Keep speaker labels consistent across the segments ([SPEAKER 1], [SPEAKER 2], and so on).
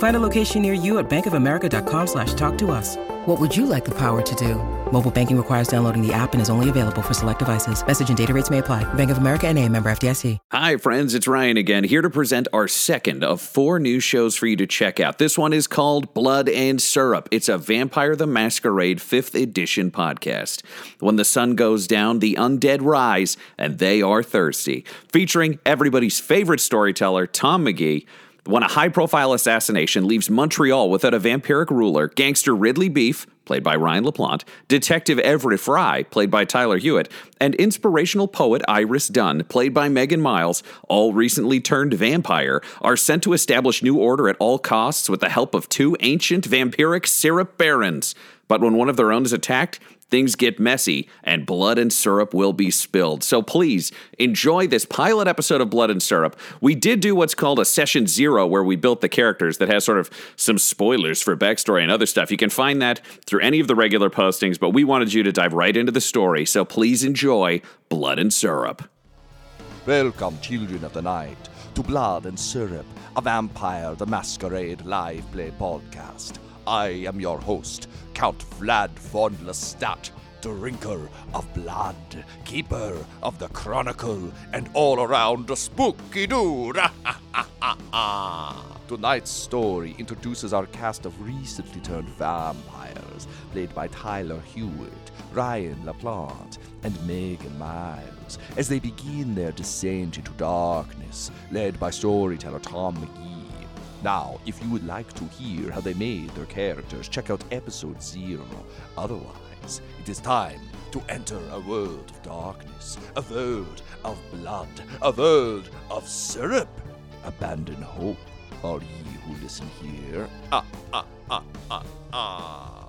[SPEAKER 1] Find a location near you at bankofamerica.com slash talk to us. What would you like the power to do? Mobile banking requires downloading the app and is only available for select devices. Message and data rates may apply. Bank of America and a member FDIC.
[SPEAKER 2] Hi, friends. It's Ryan again, here to present our second of four new shows for you to check out. This one is called Blood and Syrup. It's a Vampire the Masquerade 5th edition podcast. When the sun goes down, the undead rise, and they are thirsty. Featuring everybody's favorite storyteller, Tom McGee when a high profile assassination leaves Montreal without a vampiric ruler, gangster Ridley Beef, played by Ryan LaPlante, Detective Everett Fry, played by Tyler Hewitt, and inspirational poet Iris Dunn, played by Megan Miles, all recently turned vampire, are sent to establish new order at all costs with the help of two ancient vampiric syrup barons. But when one of their own is attacked, things get messy and blood and syrup will be spilled. So please enjoy this pilot episode of Blood and Syrup. We did do what's called a session zero where we built the characters that has sort of some spoilers for backstory and other stuff. You can find that through any of the regular postings, but we wanted you to dive right into the story. So please enjoy Blood and Syrup.
[SPEAKER 3] Welcome, children of the night, to Blood and Syrup, a Vampire the Masquerade live play podcast. I am your host, Count Vlad von Lestat, drinker of blood, keeper of the chronicle, and all around a spooky dude. Tonight's story introduces our cast of recently turned vampires, played by Tyler Hewitt, Ryan LaPlante, and Megan Miles, as they begin their descent into darkness, led by storyteller Tom McGee. Now, if you would like to hear how they made their characters, check out episode zero. Otherwise, it is time to enter a world of darkness, a world of blood, a world of syrup. Abandon hope, all ye who listen here. Ah, ah, ah, ah, ah.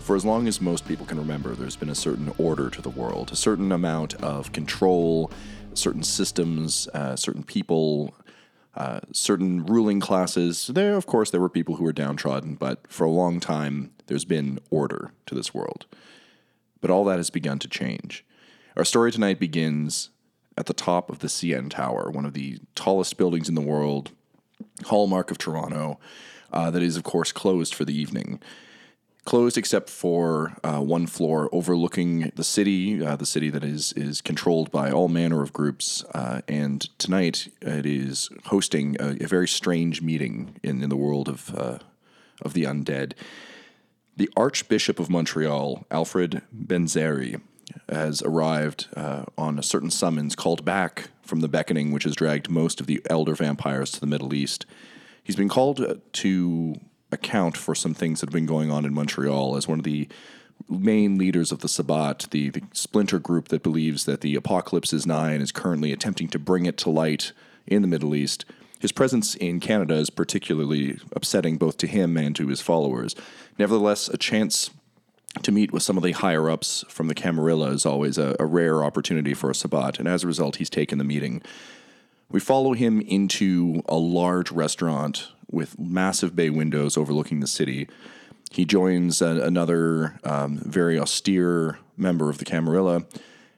[SPEAKER 4] For as long as most people can remember, there's been a certain order to the world, a certain amount of control, certain systems, uh, certain people, uh, certain ruling classes. There, of course, there were people who were downtrodden, but for a long time, there's been order to this world. But all that has begun to change. Our story tonight begins at the top of the CN Tower, one of the tallest buildings in the world, hallmark of Toronto, uh, that is, of course, closed for the evening closed except for uh, one floor overlooking the city, uh, the city that is is controlled by all manner of groups. Uh, and tonight it is hosting a, a, very strange meeting in, in the world of uh, of the undead. The Archbishop of Montreal, Alfred Benzeri, has arrived uh, on a certain summons called back from the beckoning, which has dragged most of the elder vampires to the Middle East. He's been called uh, to account for some things that have been going on in Montreal as one of the main leaders of the Sabbat, the, the splinter group that believes that the apocalypse is nigh and is currently attempting to bring it to light in the Middle East. His presence in Canada is particularly upsetting both to him and to his followers. Nevertheless, a chance to meet with some of the higher ups from the Camarilla is always a, a rare opportunity for a Sabbat, and as a result, he's taken the meeting. We follow him into a large restaurant with massive bay windows overlooking the city. He joins a, another um, very austere member of the Camarilla,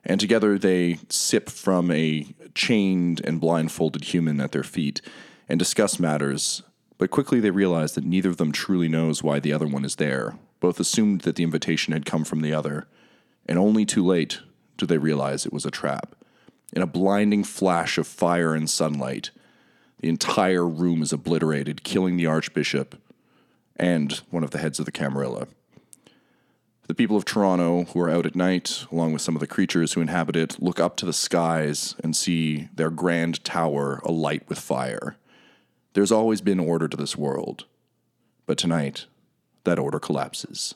[SPEAKER 4] and together they sip from a chained and blindfolded human at their feet and discuss matters. But quickly they realize that neither of them truly knows why the other one is there. Both assumed that the invitation had come from the other, and only too late do they realize it was a trap. In a blinding flash of fire and sunlight, the entire room is obliterated, killing the Archbishop and one of the heads of the Camarilla. The people of Toronto who are out at night, along with some of the creatures who inhabit it, look up to the skies and see their grand tower alight with fire. There's always been order to this world, but tonight, that order collapses.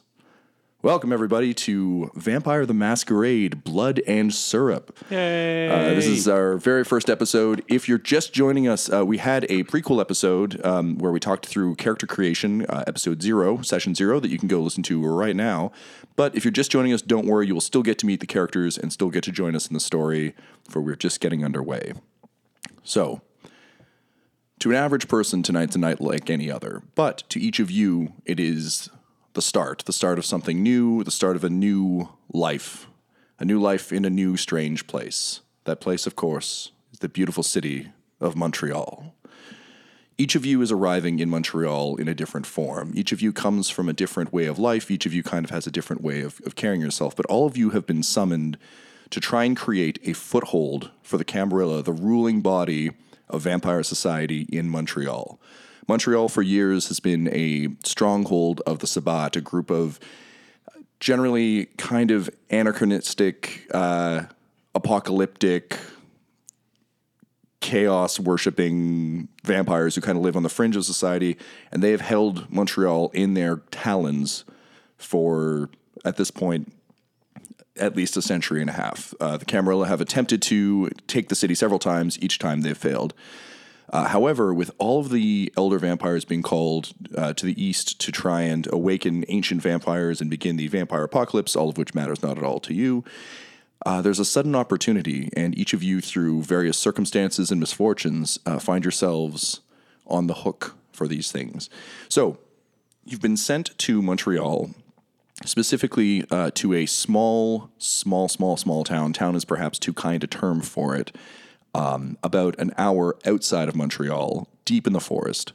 [SPEAKER 4] Welcome, everybody, to Vampire the Masquerade Blood and Syrup. Yay! Uh, this is our very first episode. If you're just joining us, uh, we had a prequel episode um, where we talked through character creation, uh, episode zero, session zero, that you can go listen to right now. But if you're just joining us, don't worry, you will still get to meet the characters and still get to join us in the story, for we're just getting underway. So, to an average person, tonight's a night like any other. But to each of you, it is the start, the start of something new, the start of a new life, a new life in a new strange place. That place, of course, is the beautiful city of Montreal. Each of you is arriving in Montreal in a different form. Each of you comes from a different way of life. Each of you kind of has a different way of, of carrying yourself. But all of you have been summoned to try and create a foothold for the Camarilla, the ruling body of vampire society in Montreal. Montreal for years has been a stronghold of the Sabbat, a group of generally kind of anachronistic, uh, apocalyptic, chaos worshipping vampires who kind of live on the fringe of society, and they have held Montreal in their talons for, at this point, at least a century and a half. Uh, the Camarilla have attempted to take the city several times, each time they've failed. Uh, however, with all of the elder vampires being called uh, to the east to try and awaken ancient vampires and begin the vampire apocalypse, all of which matters not at all to you, uh, there's a sudden opportunity, and each of you, through various circumstances and misfortunes, uh, find yourselves on the hook for these things. So, you've been sent to Montreal specifically uh, to a small, small, small, small town. Town is perhaps too kind a term for it um, about an hour outside of Montreal, deep in the forest,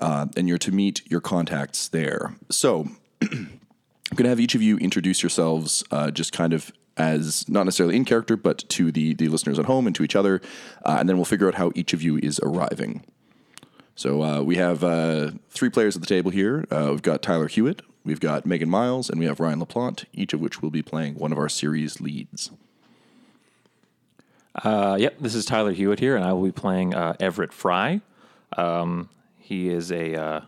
[SPEAKER 4] uh, and you're to meet your contacts there. So, I'm going to have each of you introduce yourselves uh, just kind of as not necessarily in character, but to the, the listeners at home and to each other, uh, and then we'll figure out how each of you is arriving. So, uh, we have uh, three players at the table here. Uh, we've got Tyler Hewitt, we've got Megan Miles, and we have Ryan LaPlante, each of which will be playing one of our series leads.
[SPEAKER 5] Uh, yep, this is Tyler Hewitt here, and I will be playing uh, Everett Fry. Um, he is a uh,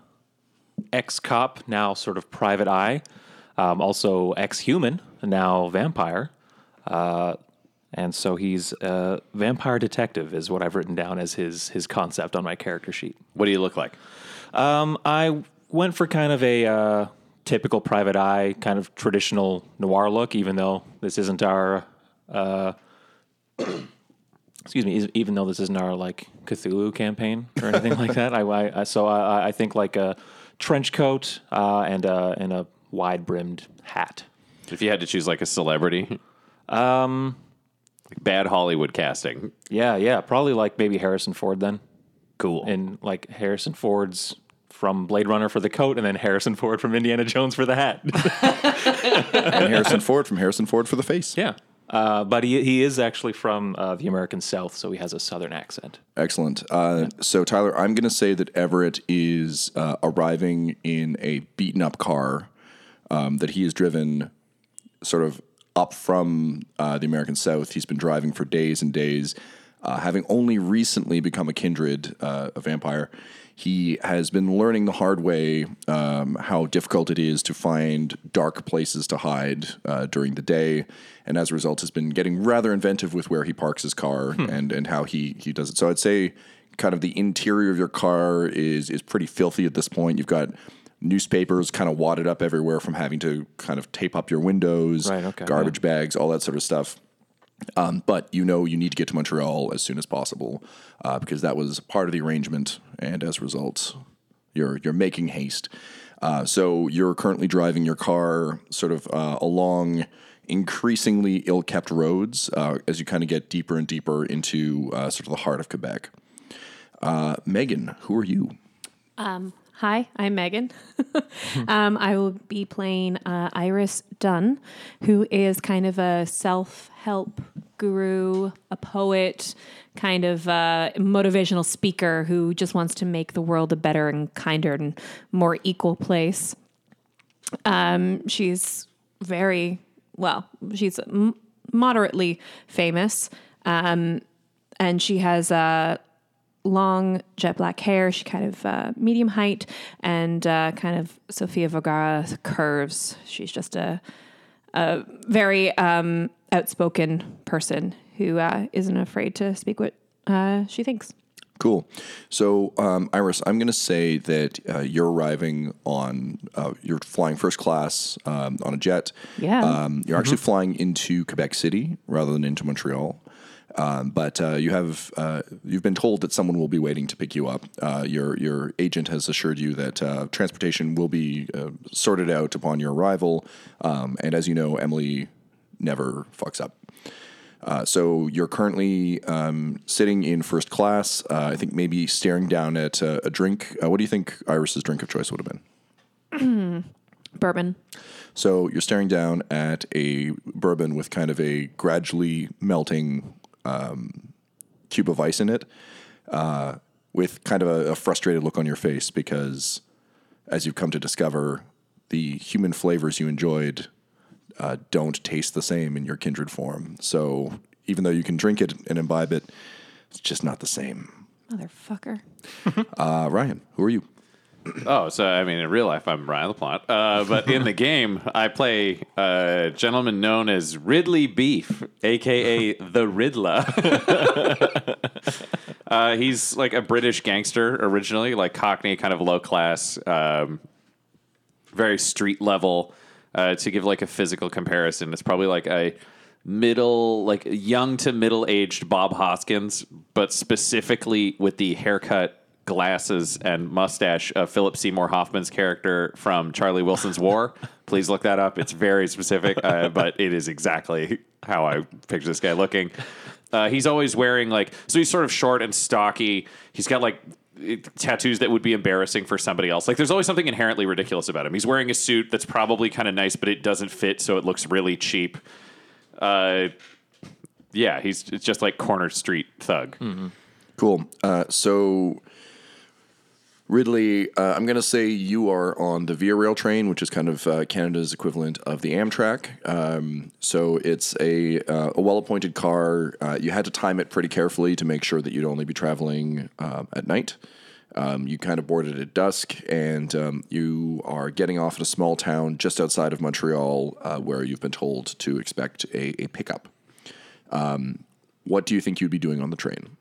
[SPEAKER 5] ex cop, now sort of private eye, um, also ex human, now vampire. Uh, and so he's a vampire detective, is what I've written down as his his concept on my character sheet.
[SPEAKER 6] What do you look like?
[SPEAKER 5] Um, I went for kind of a uh, typical private eye, kind of traditional noir look, even though this isn't our uh, excuse me, even though this isn't our like Cthulhu campaign or anything like that. I, I so I, I, think like a trench coat uh, and a, and a wide brimmed hat.
[SPEAKER 6] If you had to choose like a celebrity, um, like bad Hollywood casting.
[SPEAKER 5] Yeah, yeah, probably like maybe Harrison Ford then.
[SPEAKER 6] Cool.
[SPEAKER 5] And like Harrison Ford's from Blade Runner for the coat, and then Harrison Ford from Indiana Jones for the hat.
[SPEAKER 4] and Harrison Ford from Harrison Ford for the face.
[SPEAKER 5] Yeah. Uh, but he, he is actually from uh, the American South, so he has a Southern accent.
[SPEAKER 4] Excellent. Uh, so, Tyler, I'm going to say that Everett is uh, arriving in a beaten up car um, that he has driven sort of up from uh, the American South. He's been driving for days and days, having only recently become a kindred, a vampire he has been learning the hard way um, how difficult it is to find dark places to hide uh, during the day, and as a result, has been getting rather inventive with where he parks his car hmm. and and how he he does it. So I'd say, kind of the interior of your car is is pretty filthy at this point. You've got newspapers kind of wadded up everywhere from having to kind of tape up your windows,
[SPEAKER 5] right, okay,
[SPEAKER 4] garbage yeah. bags, all that sort of stuff. Um, but you know you need to get to Montreal as soon as possible uh, because that was part of the arrangement, and as a result, you're you're making haste. Uh, so you're currently driving your car sort of uh, along increasingly ill-kept roads uh, as you kind of get deeper and deeper into uh, sort of the heart of Quebec. Uh, Megan, who are you?
[SPEAKER 7] Um, Hi, I'm Megan. um, I will be playing uh, Iris Dunn, who is kind of a self help guru, a poet, kind of uh, motivational speaker who just wants to make the world a better and kinder and more equal place. Um, she's very well, she's m- moderately famous, um, and she has a long jet black hair. She kind of uh, medium height and uh, kind of Sofia Vergara curves. She's just a a very um, outspoken person who uh, not afraid to speak what uh, she thinks.
[SPEAKER 4] Cool. So, um, Iris, I'm going to say that uh, you're arriving on, uh, you're flying first class um, on a jet.
[SPEAKER 7] Yeah.
[SPEAKER 4] Um, you're actually flying into Quebec City rather than into Montreal. Um, but uh, you have uh, you've been told that someone will be waiting to pick you up. Uh, your your agent has assured you that uh, transportation will be uh, sorted out upon your arrival. Um, and as you know, Emily never fucks up. Uh, so you're currently um, sitting in first class. I think maybe staring down at a drink. what do you think Iris's drink of choice would have been?
[SPEAKER 7] Bourbon.
[SPEAKER 4] So you're staring down at a bourbon with kind of a gradually melting um, cube of ice in it, uh, with kind of a, a, frustrated look on your face because, as you've come to discover, the human flavors you enjoyed uh, don't taste the same in your kindred form. So even though you can drink it and imbibe it, it's just not the same.
[SPEAKER 7] Motherfucker.
[SPEAKER 4] uh, Ryan, who are you?
[SPEAKER 6] Oh, so I mean, in real life, I'm Ryan LaPlante. Uh, but in the game, I play a gentleman known as Ridley Beef, aka the Riddler. uh, he's like a British gangster originally, like Cockney, kind of low class, um, very street level. Uh, to give like a physical comparison, it's probably like a middle, like young to middle aged Bob Hoskins, but specifically with the haircut glasses and mustache of Philip Seymour Hoffman's character from Charlie Wilson's War. Please look that up. It's very specific, uh, but it is exactly how I picture this guy looking. Uh, he's always wearing like so he's sort of short and stocky. He's got like tattoos that would be embarrassing for somebody else. Like there's always something inherently ridiculous about him. He's wearing a suit that's probably kind of nice, but it doesn't fit, so it looks really cheap. Uh, yeah, he's it's just like corner street thug.
[SPEAKER 4] Mm-hmm. Cool. Uh, so Ridley, uh, I'm going to say you are on the Via Rail train, which is kind of uh, Canada's equivalent of the Amtrak. Um, so it's a, uh, a well appointed car. Uh, you had to time it pretty carefully to make sure that you'd only be traveling uh, at night. Um, you kind of boarded at dusk, and um, you are getting off in a small town just outside of Montreal uh, where you've been told to expect a, a pickup. Um, what do you think you'd be doing on the train?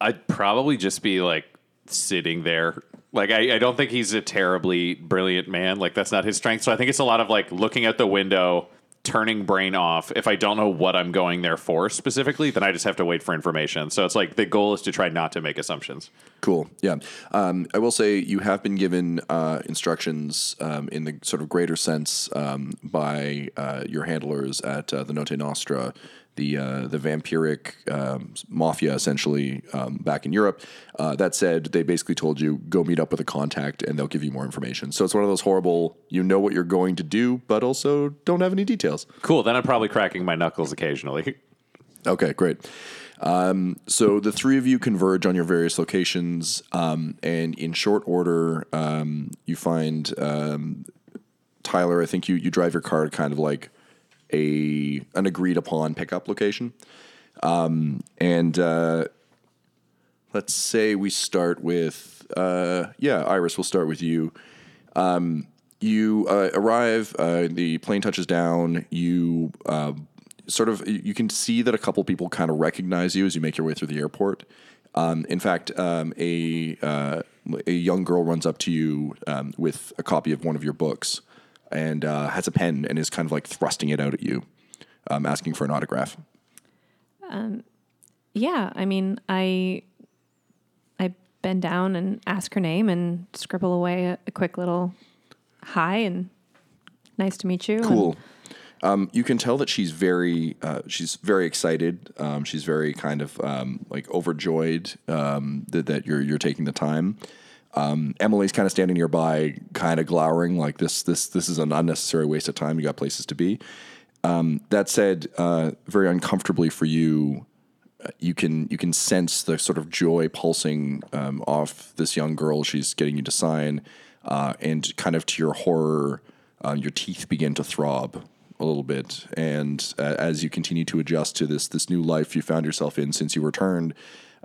[SPEAKER 6] I'd probably just be like sitting there. Like I, I don't think he's a terribly brilliant man. Like that's not his strength. So I think it's a lot of like looking out the window, turning brain off. If I don't know what I'm going there for specifically, then I just have to wait for information. So it's like the goal is to try not to make assumptions.
[SPEAKER 4] Cool. Yeah. Um, I will say you have been given uh, instructions um, in the sort of greater sense um, by uh, your handlers at uh, the Notte Nostra the uh, the vampiric um, mafia essentially um, back in Europe. Uh, that said, they basically told you go meet up with a contact and they'll give you more information. So it's one of those horrible you know what you're going to do, but also don't have any details.
[SPEAKER 6] Cool. Then I'm probably cracking my knuckles occasionally.
[SPEAKER 4] Okay, great. Um, so the three of you converge on your various locations, um, and in short order, um, you find um, Tyler. I think you you drive your car kind of like a an agreed upon pickup location. Um, and uh, let's say we start with uh, yeah, Iris. We'll start with you. Um, you uh, arrive. Uh, the plane touches down. You uh, sort of you can see that a couple people kind of recognize you as you make your way through the airport. Um, in fact, um, a uh, a young girl runs up to you um, with a copy of one of your books and uh, has a pen and is kind of like thrusting it out at you, um, asking for an autograph.
[SPEAKER 7] Um, yeah, I mean, I I bend down and ask her name and scribble away a, a quick little hi and nice to meet you.
[SPEAKER 4] Cool. Um, you can tell that she's very uh, she's very excited. Um, she's very kind of um, like overjoyed um, that, that you're you're taking the time. Um, Emily's kind of standing nearby, kind of glowering like this. This this is an unnecessary waste of time. You got places to be. Um, that said, uh, very uncomfortably for you, uh, you can you can sense the sort of joy pulsing um, off this young girl. She's getting you to sign, uh, and kind of to your horror, uh, your teeth begin to throb a little bit. And uh, as you continue to adjust to this this new life you found yourself in since you returned,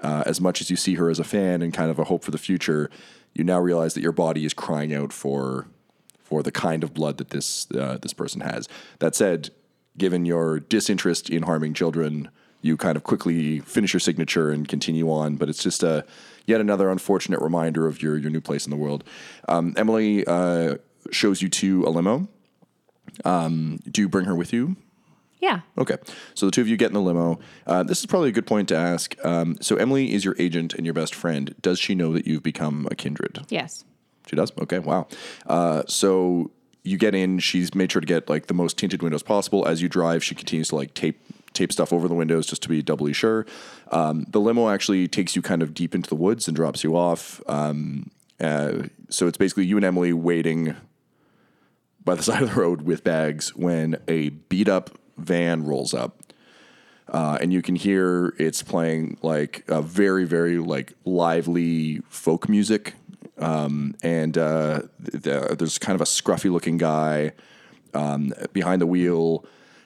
[SPEAKER 4] uh, as much as you see her as a fan and kind of a hope for the future, you now realize that your body is crying out for for the kind of blood that this uh, this person has. That said, given your disinterest in harming children, you kind of quickly finish your signature and continue on. But it's just a yet another unfortunate reminder of your your new place in the world. Um, Emily uh, shows you to a limo. Um, do you bring her with you?
[SPEAKER 7] Yeah.
[SPEAKER 4] Okay. So the two of you get in the limo. Uh, this is probably a good point to ask. Um, so Emily is your agent and your best friend. Does she know that you've become a kindred?
[SPEAKER 7] Yes.
[SPEAKER 4] She does. Okay. Wow. Uh, so you get in. She's made sure to get like the most tinted windows possible. As you drive, she continues to like tape tape stuff over the windows just to be doubly sure. Um, the limo actually takes you kind of deep into the woods and drops you off. Um, uh, so it's basically you and Emily waiting by the side of the road with bags when a beat up van rolls up. Uh, and you can hear it's playing like a very, very like lively folk music. Um, and uh, th- there's kind of a scruffy looking guy um, behind the wheel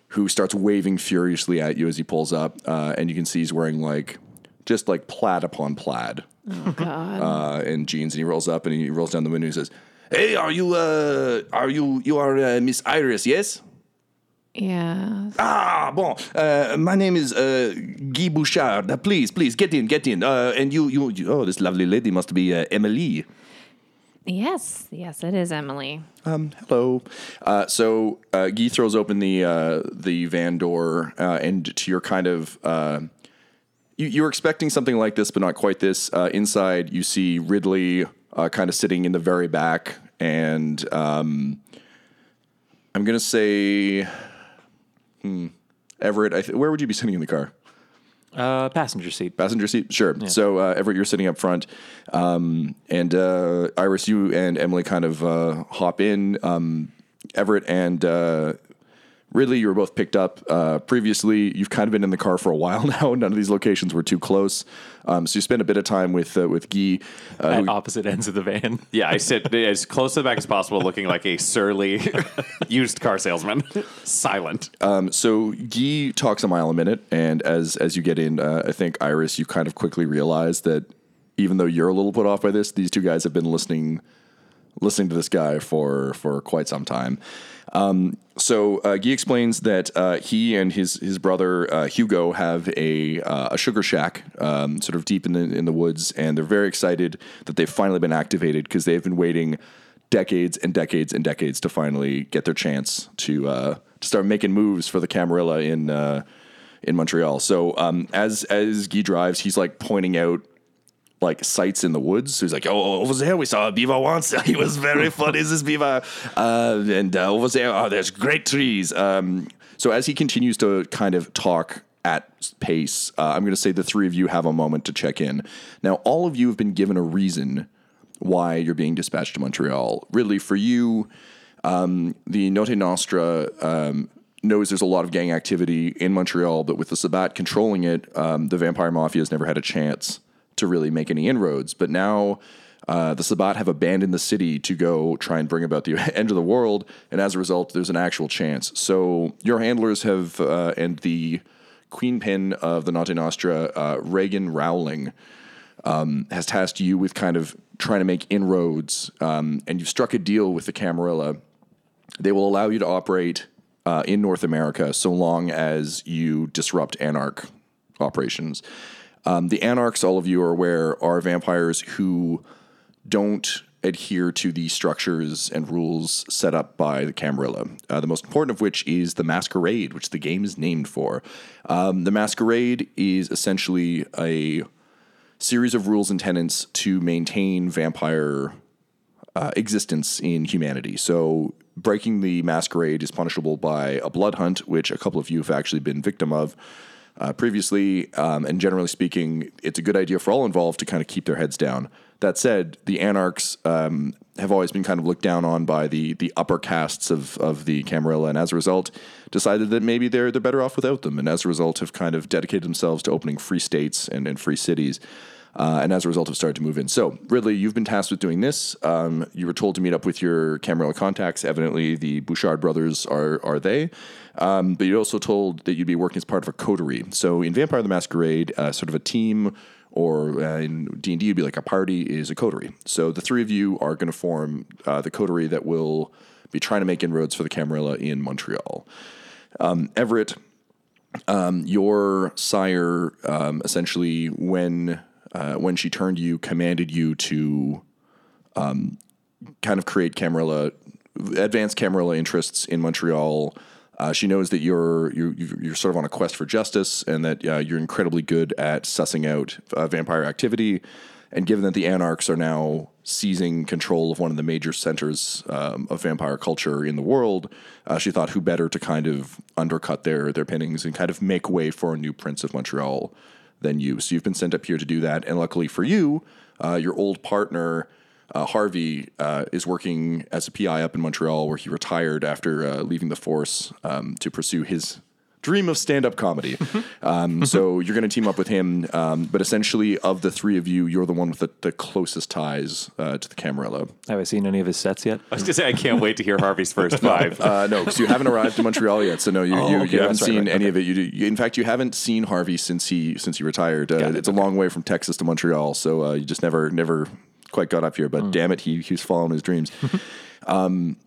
[SPEAKER 4] who starts waving furiously at you as he pulls up. Uh, and you can see he's wearing like just like plaid upon plaid
[SPEAKER 7] Oh God.
[SPEAKER 4] uh, and jeans, and he rolls up and he rolls down the window and he says, "Hey, are you uh, are you you are uh, Miss Iris? Yes."
[SPEAKER 7] Yeah.
[SPEAKER 4] Ah, bon. Uh, my name is uh, Guy Bouchard. Uh, please, please get in, get in. Uh, and you, you, you, oh, this lovely lady must be uh, Emily.
[SPEAKER 7] Yes. Yes, it is Emily.
[SPEAKER 4] Um, hello. Uh, so uh, Guy throws open the uh, the van door, uh, and to your kind of. Uh, you, you're expecting something like this, but not quite this. Uh, inside, you see Ridley uh, kind of sitting in the very back, and um, I'm gonna say, hmm, Everett. I th- where would you be sitting in the car?
[SPEAKER 5] Uh, passenger seat.
[SPEAKER 4] Passenger seat, sure. So uh, Everett, you're sitting up front, um, and uh, Iris, you and Emily kind of uh, hop in. Um, Everett and uh, Ridley, you were both picked up uh, previously. You've kind of been in the car for a while now. None of these locations were too close, um, so you spent a bit of time with uh, with Guy. Uh,
[SPEAKER 5] At
[SPEAKER 4] who-
[SPEAKER 5] opposite ends of the van.
[SPEAKER 6] Yeah, I sit as close to the back as possible, looking like a surly used car salesman. Silent.
[SPEAKER 4] Um, so Guy talks a mile a minute, and as as you get in, uh, I think Iris, you kind of quickly realize that even though you're a little put off by this, these two guys have been listening listening to this guy for for quite some time. Um, so uh, Guy explains that uh, he and his his brother uh, Hugo have a uh, a sugar shack, um, sort of deep in the in the woods, and they're very excited that they've finally been activated because they've been waiting decades and decades and decades to finally get their chance to uh, to start making moves for the Camarilla in uh, in Montreal. So um, as as Guy drives, he's like pointing out like sites in the woods. He's like, "Oh, over there we saw a beaver once. He was very funny. This beaver? Uh, and uh, over there, oh, there's great trees." Um, so as he continues to kind of talk at pace, uh, I'm going to say the three of you have a moment to check in. Now, all of you have been given a reason why you're being dispatched to Montreal. Ridley, for you, um, the Notte Nostra um, knows there's a lot of gang activity in Montreal, but with the Sabbat controlling it, um, the Vampire Mafia has never had a chance to really make any inroads. But now uh, the Sabbat have abandoned the city to go try and bring about the end of the world, and as a result, there's an actual chance. So your handlers have, uh, and the queen pin of the Notte Nostra, uh, Reagan Rowling, um, has tasked you with kind of trying to make inroads, um, and you've struck a deal with the Camarilla. They will allow you to operate uh, in North America so long as you disrupt Anarch operations. Um, the Anarchs, all of you are aware, are vampires who don't adhere to the structures and rules set up by the Camarilla. Uh, the most important of which is the Masquerade, which the game is named for. Um, the Masquerade is essentially a series of rules and tenets to maintain vampire uh, existence in humanity. So breaking the masquerade is punishable by a blood hunt, which a couple of you have actually been victim of uh, previously. Um, and generally speaking, it's a good idea for all involved to kind of keep their heads down. That said, the anarchs um, have always been kind of looked down on by the the upper castes of of the Camarilla, and as a result, decided that maybe they're they're better off without them, and as a result, have kind of dedicated themselves to opening free states and, and free cities. Uh, and as a result, have started to move in. So, Ridley, you've been tasked with doing this. Um, you were told to meet up with your Camarilla contacts. Evidently, the Bouchard brothers are are they. Um, but you're also told that you'd be working as part of a coterie. So, in Vampire the Masquerade, uh, sort of a team or uh, in D and D, it'd be like a party is a coterie. So the three of you are going to form uh, the coterie that will be trying to make inroads for the Camarilla in Montreal. Um, Everett, um, your sire, um, essentially, when uh, when she turned you, commanded you to um, kind of create Camarilla, advance Camarilla interests in Montreal. Uh, she knows that you're, you're you're sort of on a quest for justice, and that uh, you're incredibly good at sussing out uh, vampire activity. And given that the Anarchs are now seizing control of one of the major centers um, of vampire culture in the world, uh, she thought who better to kind of undercut their their pinnings and kind of make way for a new Prince of Montreal than you. So you've been sent up here to do that, and luckily for you, uh, your old partner. Uh, Harvey uh, is working as a PI up in Montreal, where he retired after uh, leaving the force um, to pursue his dream of stand-up comedy. um, so you're going to team up with him, um, but essentially, of the three of you, you're the one with the, the closest ties uh, to the Camarilla.
[SPEAKER 5] Have I seen any of his sets yet?
[SPEAKER 6] I was gonna say I can't wait to hear Harvey's first five.
[SPEAKER 4] Uh, no, because you haven't arrived in Montreal yet, so no, you,
[SPEAKER 5] Oh,
[SPEAKER 4] you,
[SPEAKER 5] okay,
[SPEAKER 4] you haven't
[SPEAKER 5] right,
[SPEAKER 4] seen
[SPEAKER 5] right,
[SPEAKER 4] any of it. You, you, in fact, you haven't seen Harvey since he since he retired. Uh,
[SPEAKER 5] it,
[SPEAKER 4] it's a long way from Texas to Montreal, so uh, you just never never quite got up here. But damn it, he he was following his dreams. um,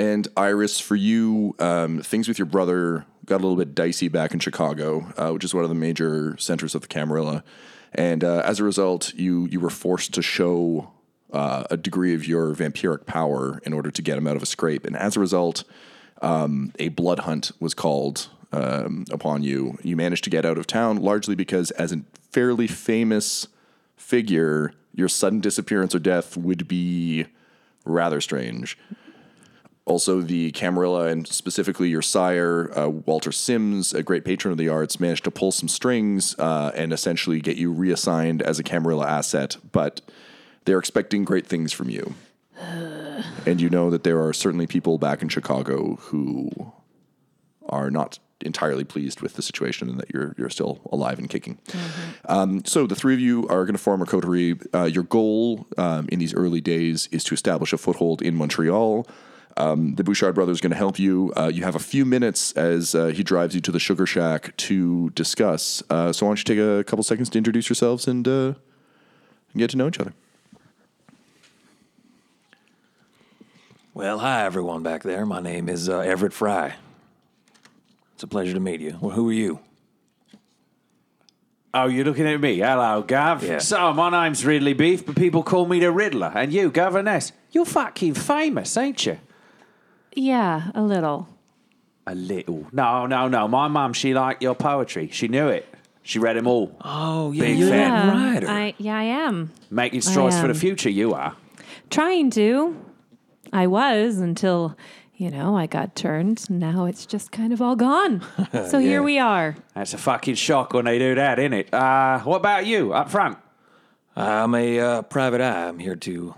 [SPEAKER 4] and Iris, for you, um, things with your brother got a little bit dicey back in Chicago, uh, which is one of the major centers of the Camarilla. And uh, as a result, you you were forced to show uh, a degree of your vampiric power in order to get him out of a scrape. And as a result, um, a blood hunt was called um, upon you. You managed to get out of town largely because, as a fairly famous figure, your sudden disappearance or death would be rather strange. Also, the Camarilla and specifically your sire, uh, Walter Sims, a great patron of the arts, managed to pull some strings uh, and essentially get you reassigned as a Camarilla asset. But they're expecting great things from you. and you know that there are certainly people back in Chicago who are not entirely pleased with the situation and that you're you're still alive and kicking. Um, so the three of you are going to form a coterie. Uh, your goal um, in these early days is to establish a foothold in Montreal. Um, the Bouchard brothers are going to help you. Uh, you have a few minutes as uh, he drives you to the Sugar Shack to discuss. Uh, so why don't you take a couple seconds to introduce yourselves and, uh, and get to know each other.
[SPEAKER 5] Well, hi everyone back there. My name is uh, Everett Fry. It's a pleasure to meet you. Well, who are you?
[SPEAKER 6] Oh, you're looking at me. Hello, Gav.
[SPEAKER 5] Yeah.
[SPEAKER 6] So, my name's Ridley Beef, but people call me the Riddler. And you, Governess, you're fucking famous, ain't you?
[SPEAKER 7] Yeah, a little.
[SPEAKER 6] A little. No, no, no. My mum, she liked your poetry. She knew it. She read them all.
[SPEAKER 5] Oh, yeah,
[SPEAKER 6] Big
[SPEAKER 5] you're
[SPEAKER 6] fan.
[SPEAKER 5] that writer.
[SPEAKER 7] I yeah, I am.
[SPEAKER 6] Making strides for the
[SPEAKER 7] am.
[SPEAKER 6] future, you are.
[SPEAKER 7] Trying to. I was until, you know, I got turned. Now it's just kind of all gone. So here we are.
[SPEAKER 6] That's a fucking shock when they do that, isn't it? Uh, what about you, up front?
[SPEAKER 5] I'm a uh, private eye. I'm here to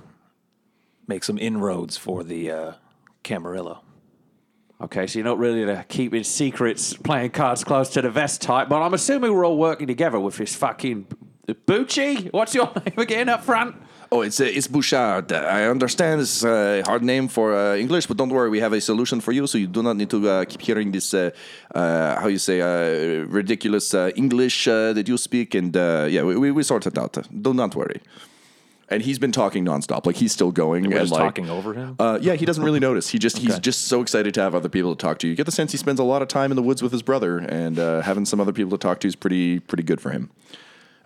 [SPEAKER 5] make some inroads for the uh, Camarilla.
[SPEAKER 6] Okay, so you're not really the keeping secrets, playing cards close to the vest type, but I'm assuming we're all working together with this fucking Bucci. What's your name again up front?
[SPEAKER 4] Oh, it's uh, it's Bouchard. I understand it's a hard name for uh, English, but don't worry, we have a solution for you, so you do not need to uh, keep hearing this, uh, uh, how you say, uh, ridiculous English that you speak. And yeah, we, we, we sort it out. Do not worry. And he's been talking nonstop, like he's still going.
[SPEAKER 5] We're
[SPEAKER 4] and
[SPEAKER 5] just
[SPEAKER 4] like,
[SPEAKER 5] talking over him.
[SPEAKER 4] Uh, yeah, he doesn't really notice. He just he's just so excited to have other people to talk to. You get the sense he spends a lot of time in the woods with his brother, and uh, having some other people to talk to is pretty pretty good for him.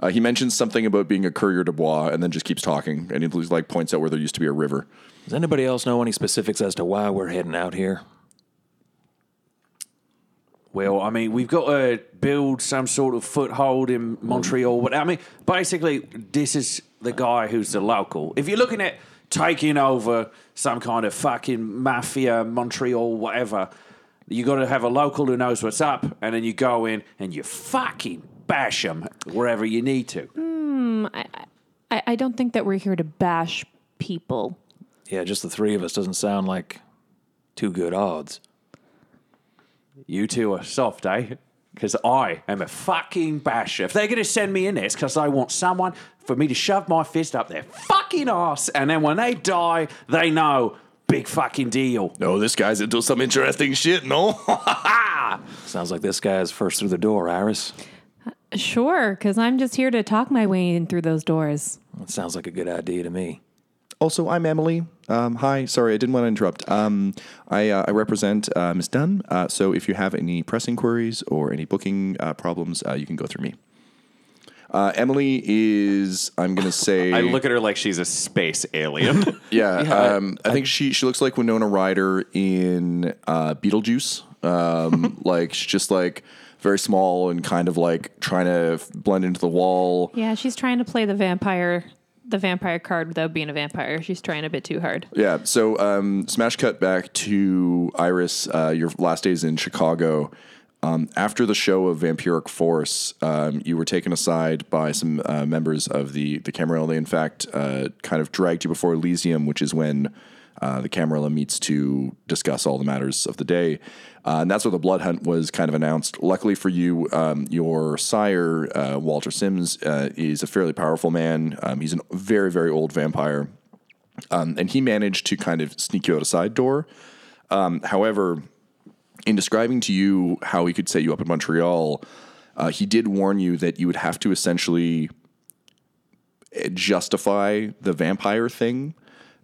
[SPEAKER 4] Uh, he mentions something about being a coureur de bois, and then just keeps talking, and he like points out where there used to be a river.
[SPEAKER 5] Does anybody else know any specifics as to why we're heading out here?
[SPEAKER 6] Well, I mean, we've got to build some sort of foothold in Montreal. But I mean, basically, this is the guy who's the local. If you're looking at taking over some kind of fucking mafia, Montreal, whatever, you got to have a local who knows what's up, and then you go in and you fucking bash them wherever you need to.
[SPEAKER 7] I, I don't think that we're here to bash people.
[SPEAKER 5] Yeah, just the three of us doesn't sound like too good odds.
[SPEAKER 6] You two are soft, eh? Because I am a fucking basher. If they're going to send me in there, it's because I want someone for me to shove my fist up their fucking ass. And then when they die, they know big fucking deal.
[SPEAKER 4] No, this guy's into some interesting shit. No,
[SPEAKER 5] Sounds like this guy's first through the door, Iris.
[SPEAKER 7] Sure, because I'm just here to talk my way in through those doors.
[SPEAKER 5] That sounds like a good idea to me.
[SPEAKER 4] Also, I'm Emily. Um, hi, sorry, I didn't want to interrupt. Um, I, uh, I represent uh, Miss Dunn. Uh, so if you have any press inquiries or any booking uh, problems, uh, you can go through me. Uh, Emily is, I'm going to say.
[SPEAKER 6] I look at her like she's a space alien.
[SPEAKER 4] Yeah, um, I, think she she looks like Winona Ryder in uh, Beetlejuice. Um, like she's just like very small and kind of like trying to f- blend into the wall.
[SPEAKER 7] Yeah, she's trying to play the vampire, the vampire card without being a vampire. She's trying a bit too hard.
[SPEAKER 4] Yeah. So um, smash cut back to Iris. Uh, your last days in Chicago. Um, after the show of Vampiric Force, um, you were taken aside by some uh, members of the the Camarilla. They, in fact, uh, kind of dragged you before Elysium, which is when uh, the Camarilla meets to discuss all the matters of the day. Uh, and that's where the blood hunt was kind of announced. Luckily for you, um, your sire, uh, Walter Sims, uh, is a fairly powerful man. Um, he's a very, very old vampire. Um, and he managed to kind of sneak you out a side door. Um, however, in describing to you how he could set you up in Montreal, uh, he did warn you that you would have to essentially eh, justify the vampire thing.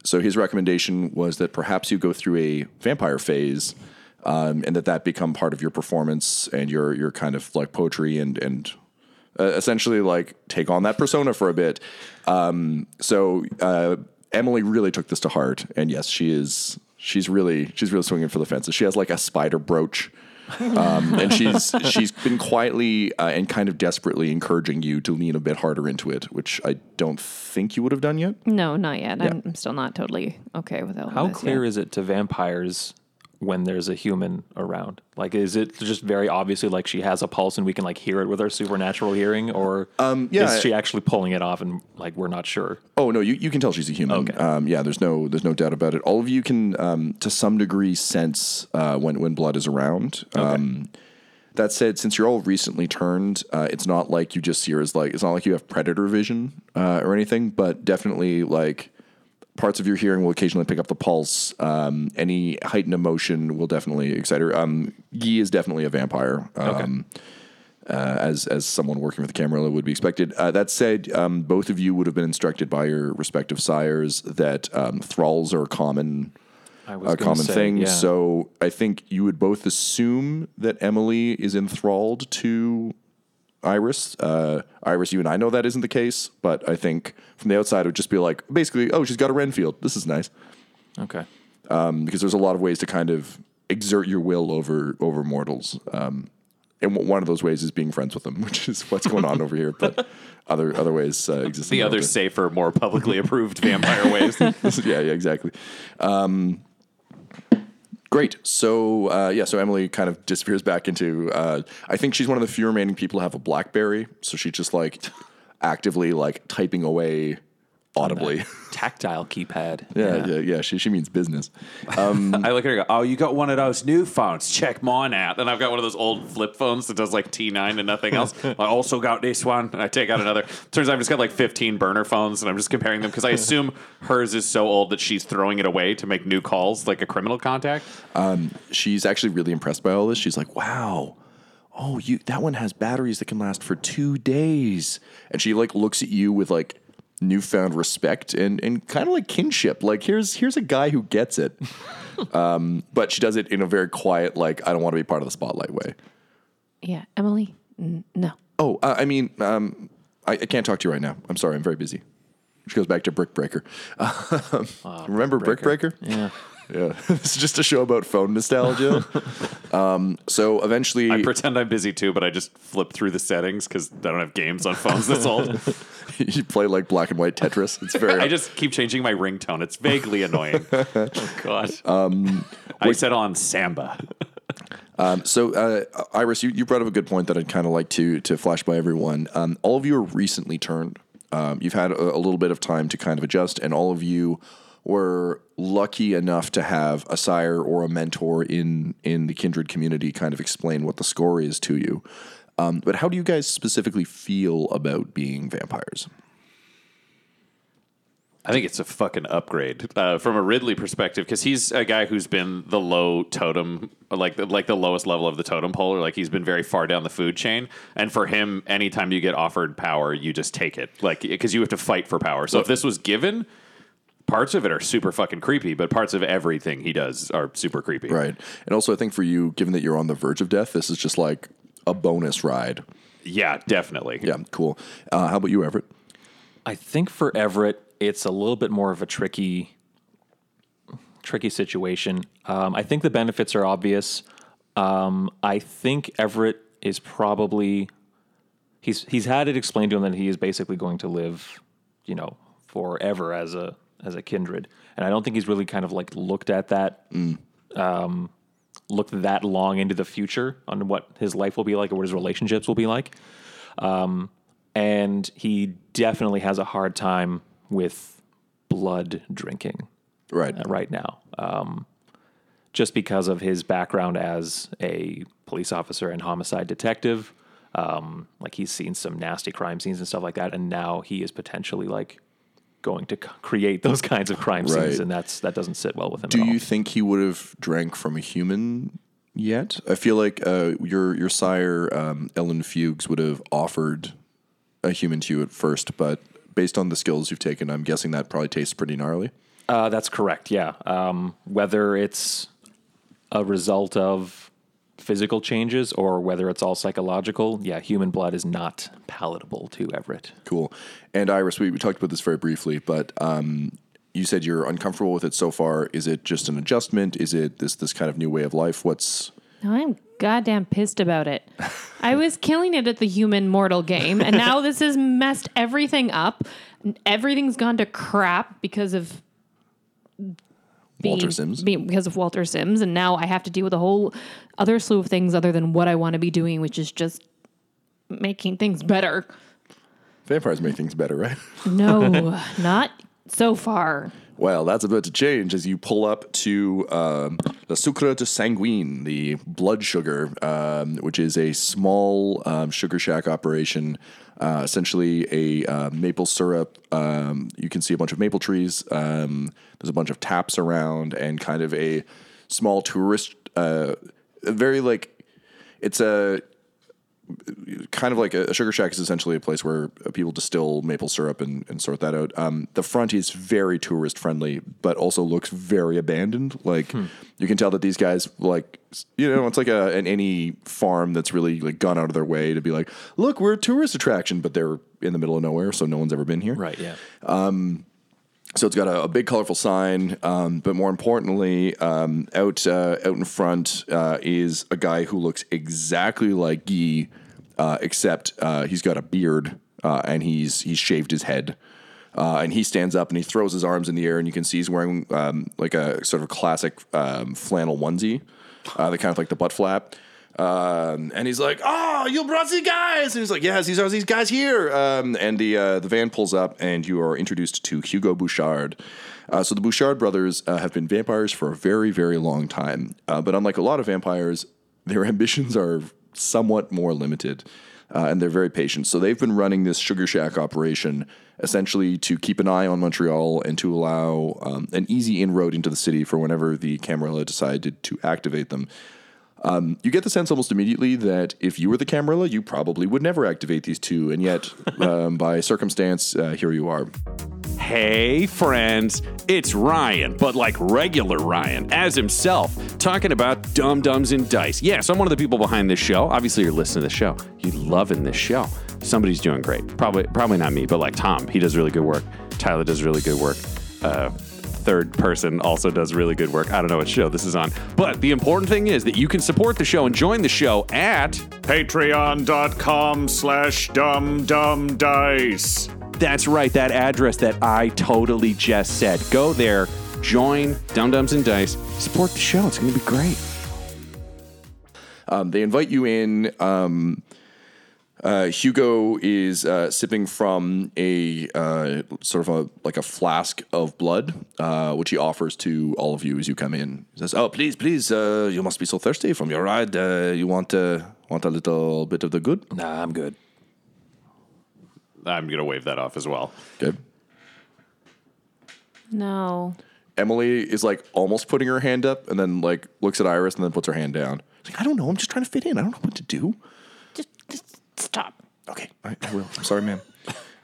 [SPEAKER 4] So his recommendation was that perhaps you go through a vampire phase, um, and that that become part of your performance and your your kind of like poetry and and uh, essentially like take on that persona for a bit. Um, so uh, Emily really took this to heart, and yes, she is she's really she's really swinging for the fences. She has like a spider brooch. um, and she's she's been quietly uh, and kind of desperately encouraging you to lean a bit harder into it, which I don't think you would have done yet.
[SPEAKER 7] No, not yet. I'm, I'm still not totally okay with all
[SPEAKER 5] How clear
[SPEAKER 7] yet.
[SPEAKER 5] is it to vampires when there's a human around? Like, is it just very obviously like she has a pulse and we can like hear it with our supernatural hearing, or
[SPEAKER 4] Um, yeah,
[SPEAKER 5] is she actually pulling it off and like we're not sure?
[SPEAKER 4] Oh no, you, you can tell she's a human.
[SPEAKER 5] Okay.
[SPEAKER 4] Um, yeah, there's no there's no doubt about it. All of you can um, to some degree sense uh, when when blood is around. Um, that said, since you're all recently turned, uh, it's not like you just see her as like it's not like you have predator vision uh, or anything, but definitely like parts of your hearing will occasionally pick up the pulse. Um, any heightened emotion will definitely excite her. Um, Guy is definitely a vampire. Um, uh, as as someone working with the Camarilla would be expected. Uh, that said, um, both of you would have been instructed by your respective sires that um, thralls are a common
[SPEAKER 5] I
[SPEAKER 4] a common
[SPEAKER 5] say,
[SPEAKER 4] thing.
[SPEAKER 5] yeah.
[SPEAKER 4] So I think you would both assume that Emily is enthralled to Iris. Uh, Iris, you and I know that isn't the case, but I think from the outside it would just be like basically, oh, she's got a Renfield. This is nice
[SPEAKER 5] Okay.
[SPEAKER 4] um, because there's a lot of ways to kind of exert your will over over mortals. Um, and w- one of those ways is being friends with them, which is what's going on over here. But other other ways uh, exist.
[SPEAKER 6] the other safer, more publicly approved vampire ways.
[SPEAKER 4] yeah, yeah, exactly. Um, great. So uh, yeah, so Emily kind of disappears back into. Uh, I think she's one of the few remaining people to have a BlackBerry. So she's just like actively like typing away audibly.
[SPEAKER 5] Tactile keypad.
[SPEAKER 4] Yeah, yeah, yeah. She she means business.
[SPEAKER 6] I look at her and go, Oh, you got one of those new phones. Check mine out. And I've got one of those old flip phones that does like T9 and nothing else. I also got this one. And I take out another. Turns out I've just got like 15 burner phones and I'm just comparing them because I assume hers is so old that she's throwing it away to make new calls, like a criminal contact.
[SPEAKER 4] um, she's actually really impressed by all this. She's like, "Wow, oh, you that one has batteries that can last for two days," and she like looks at you with like newfound respect and and kind of like kinship. Like here's here's a guy who gets it. um, but she does it in a very quiet, like I don't want to be part of the spotlight way.
[SPEAKER 7] Yeah, Emily. N- no.
[SPEAKER 4] Oh, uh, I mean, um, I, I can't talk to you right now. I'm sorry, I'm very busy. She goes back to Brick Breaker. Um, remember Brick Breaker?
[SPEAKER 5] Yeah.
[SPEAKER 4] Yeah, it's just a show about phone nostalgia. um, so eventually,
[SPEAKER 6] I pretend I'm busy too, but I just flip through the settings because I don't have games on phones this old.
[SPEAKER 4] you play like black and white Tetris. It's very.
[SPEAKER 6] I just keep changing my ringtone. It's vaguely annoying. oh, God. Um, I said on Samba.
[SPEAKER 4] so uh, Iris, you, you brought up a good point that I'd kind of like to to flash by everyone. Um, all of you are recently turned. Um, you've had a, a little bit of time to kind of adjust, and all of you were lucky enough to have a sire or a mentor in in the kindred community kind of explain what the score is to you. Um, but how do you guys specifically feel about being vampires?
[SPEAKER 6] I think it's a fucking upgrade uh, from a Ridley perspective because he's a guy who's been the low totem, like the, like the lowest level of the totem pole, or like he's been very far down the food chain. And for him, anytime you get offered power, you just take it, like because you have to fight for power. So if this was given, parts of it are super fucking creepy, but parts of everything he does are super creepy.
[SPEAKER 4] Right. And also, I think for you, given that you're on the verge of death, this is just like a bonus ride.
[SPEAKER 6] Yeah, definitely.
[SPEAKER 4] Yeah, cool. Uh, how about you, Everett?
[SPEAKER 5] I think for Everett, it's a little bit more of a tricky, tricky situation. Um, I think the benefits are obvious. Um, I think Everett is probably he's he's had it explained to him that he is basically going to live, you know, forever as a as a kindred, and I don't think he's really kind of like looked at that. Um, looked that long into the future on what his life will be like or what his relationships will be like. Um, and he definitely has a hard time with blood drinking
[SPEAKER 4] Right.
[SPEAKER 5] uh, right now, um, just because of his background as a police officer and homicide detective. Um, like he's seen some nasty crime scenes and stuff like that, and now he is potentially like going to create those kinds of crime
[SPEAKER 4] Right.
[SPEAKER 5] scenes, and that's that doesn't sit well with him.
[SPEAKER 4] Do you think he would have drank from a human yet? I feel like uh, your your sire, um, Ellen Fuchs, would have offered a human to you at first, but based on the skills you've taken, I'm guessing that probably tastes pretty gnarly.
[SPEAKER 5] Uh, that's correct. Yeah. Um, whether it's a result of physical changes or whether it's all psychological, yeah, human blood is not palatable to Everett.
[SPEAKER 4] Cool. And Iris, we, we talked about this very briefly, but um, you said you're uncomfortable with it so far. Is it just an adjustment? Is it this this kind of new way of life? What's
[SPEAKER 7] No, I'm goddamn pissed about it. I was killing it at the human mortal game, and now this has messed everything up. Everything's gone to crap because of being,
[SPEAKER 4] Walter Sims?
[SPEAKER 7] being- because of Walter Sims, and now I have to deal with a whole other slew of things other than what I want to be doing, which is just making things better.
[SPEAKER 4] vampires make things better, right?
[SPEAKER 7] No, not so far.
[SPEAKER 4] Well, that's about to change as you pull up to um, the Sucre de Sanguine, the blood sugar, um, which is a small um, sugar shack operation. Uh, essentially, a uh, maple syrup. Um, you can see a bunch of maple trees. Um, there's a bunch of taps around, and kind of a small tourist. Uh, very like it's a kind of like a, a sugar shack is essentially a place where uh, people distill maple syrup and, and sort that out. Um, the front is very tourist friendly, but also looks very abandoned. Like you can tell that these guys like you know it's like a an any farm that's really like gone out of their way to be like, look, we're a tourist attraction, but they're in the middle of nowhere, so no one's ever been here.
[SPEAKER 5] Right. Yeah.
[SPEAKER 4] So it's got a, a big, colorful sign, um, but more importantly, um, out uh, out in front uh, is a guy who looks exactly like Guy, uh, except uh, he's got a beard uh, and he's he's shaved his head. Uh, and he stands up and he throws his arms in the air, and you can see he's wearing um, like a sort of classic um, flannel onesie, the kind of like the butt flap. Um, and he's like, "Oh, you brought these guys!" And he's like, "Yes, these are these guys here." Um, and the uh, the van pulls up, and you are introduced to Hugo Bouchard. Uh, so the Bouchard brothers uh, have been vampires for a very, very long time. Uh, but unlike a lot of vampires, their ambitions are somewhat more limited, uh, and they're very patient. So they've been running this sugar shack operation essentially to keep an eye on Montreal and to allow um, an easy inroad into the city for whenever the Camarilla decided to activate them. Um, you get the sense almost immediately that if you were the Camarilla, you probably would never activate these two, and yet, um, by circumstance, uh, here you are.
[SPEAKER 2] Hey, friends, it's Ryan, but like regular Ryan, as himself, talking about Dumb-Dumbs and Dice. Yes, I'm one of the people behind this show. Obviously, you're listening to the show. You're loving this show. Somebody's doing great. Probably, probably not me, but like Tom, he does really good work. Tyler does really good work. Uh, third person also does really good work. I don't know what show this is on. But the important thing is that you can support the show and join the show at
[SPEAKER 8] Patreon.com slash dum dum dice.
[SPEAKER 2] That's right, that address that I totally just said. Go there, join Dumb-Dumbs and Dice, support the show. It's going to be great.
[SPEAKER 4] Um, they invite you in. Um, uh, Hugo is uh, sipping from a uh, sort of a like a flask of blood, uh, which he offers to all of you as you come in. He says, "Oh, please, please, uh, you must be so thirsty from your ride. Uh, you want uh, want a little bit of the good?"
[SPEAKER 5] Nah, I'm good.
[SPEAKER 6] I'm gonna wave that off as well.
[SPEAKER 4] Okay.
[SPEAKER 7] No.
[SPEAKER 4] Emily is like almost putting her hand up and then like looks at Iris and then puts her hand down. She's like, I don't know. I'm just trying to fit in. I don't know what to do.
[SPEAKER 7] Stop.
[SPEAKER 4] Okay, I, I will. I'm sorry, ma'am.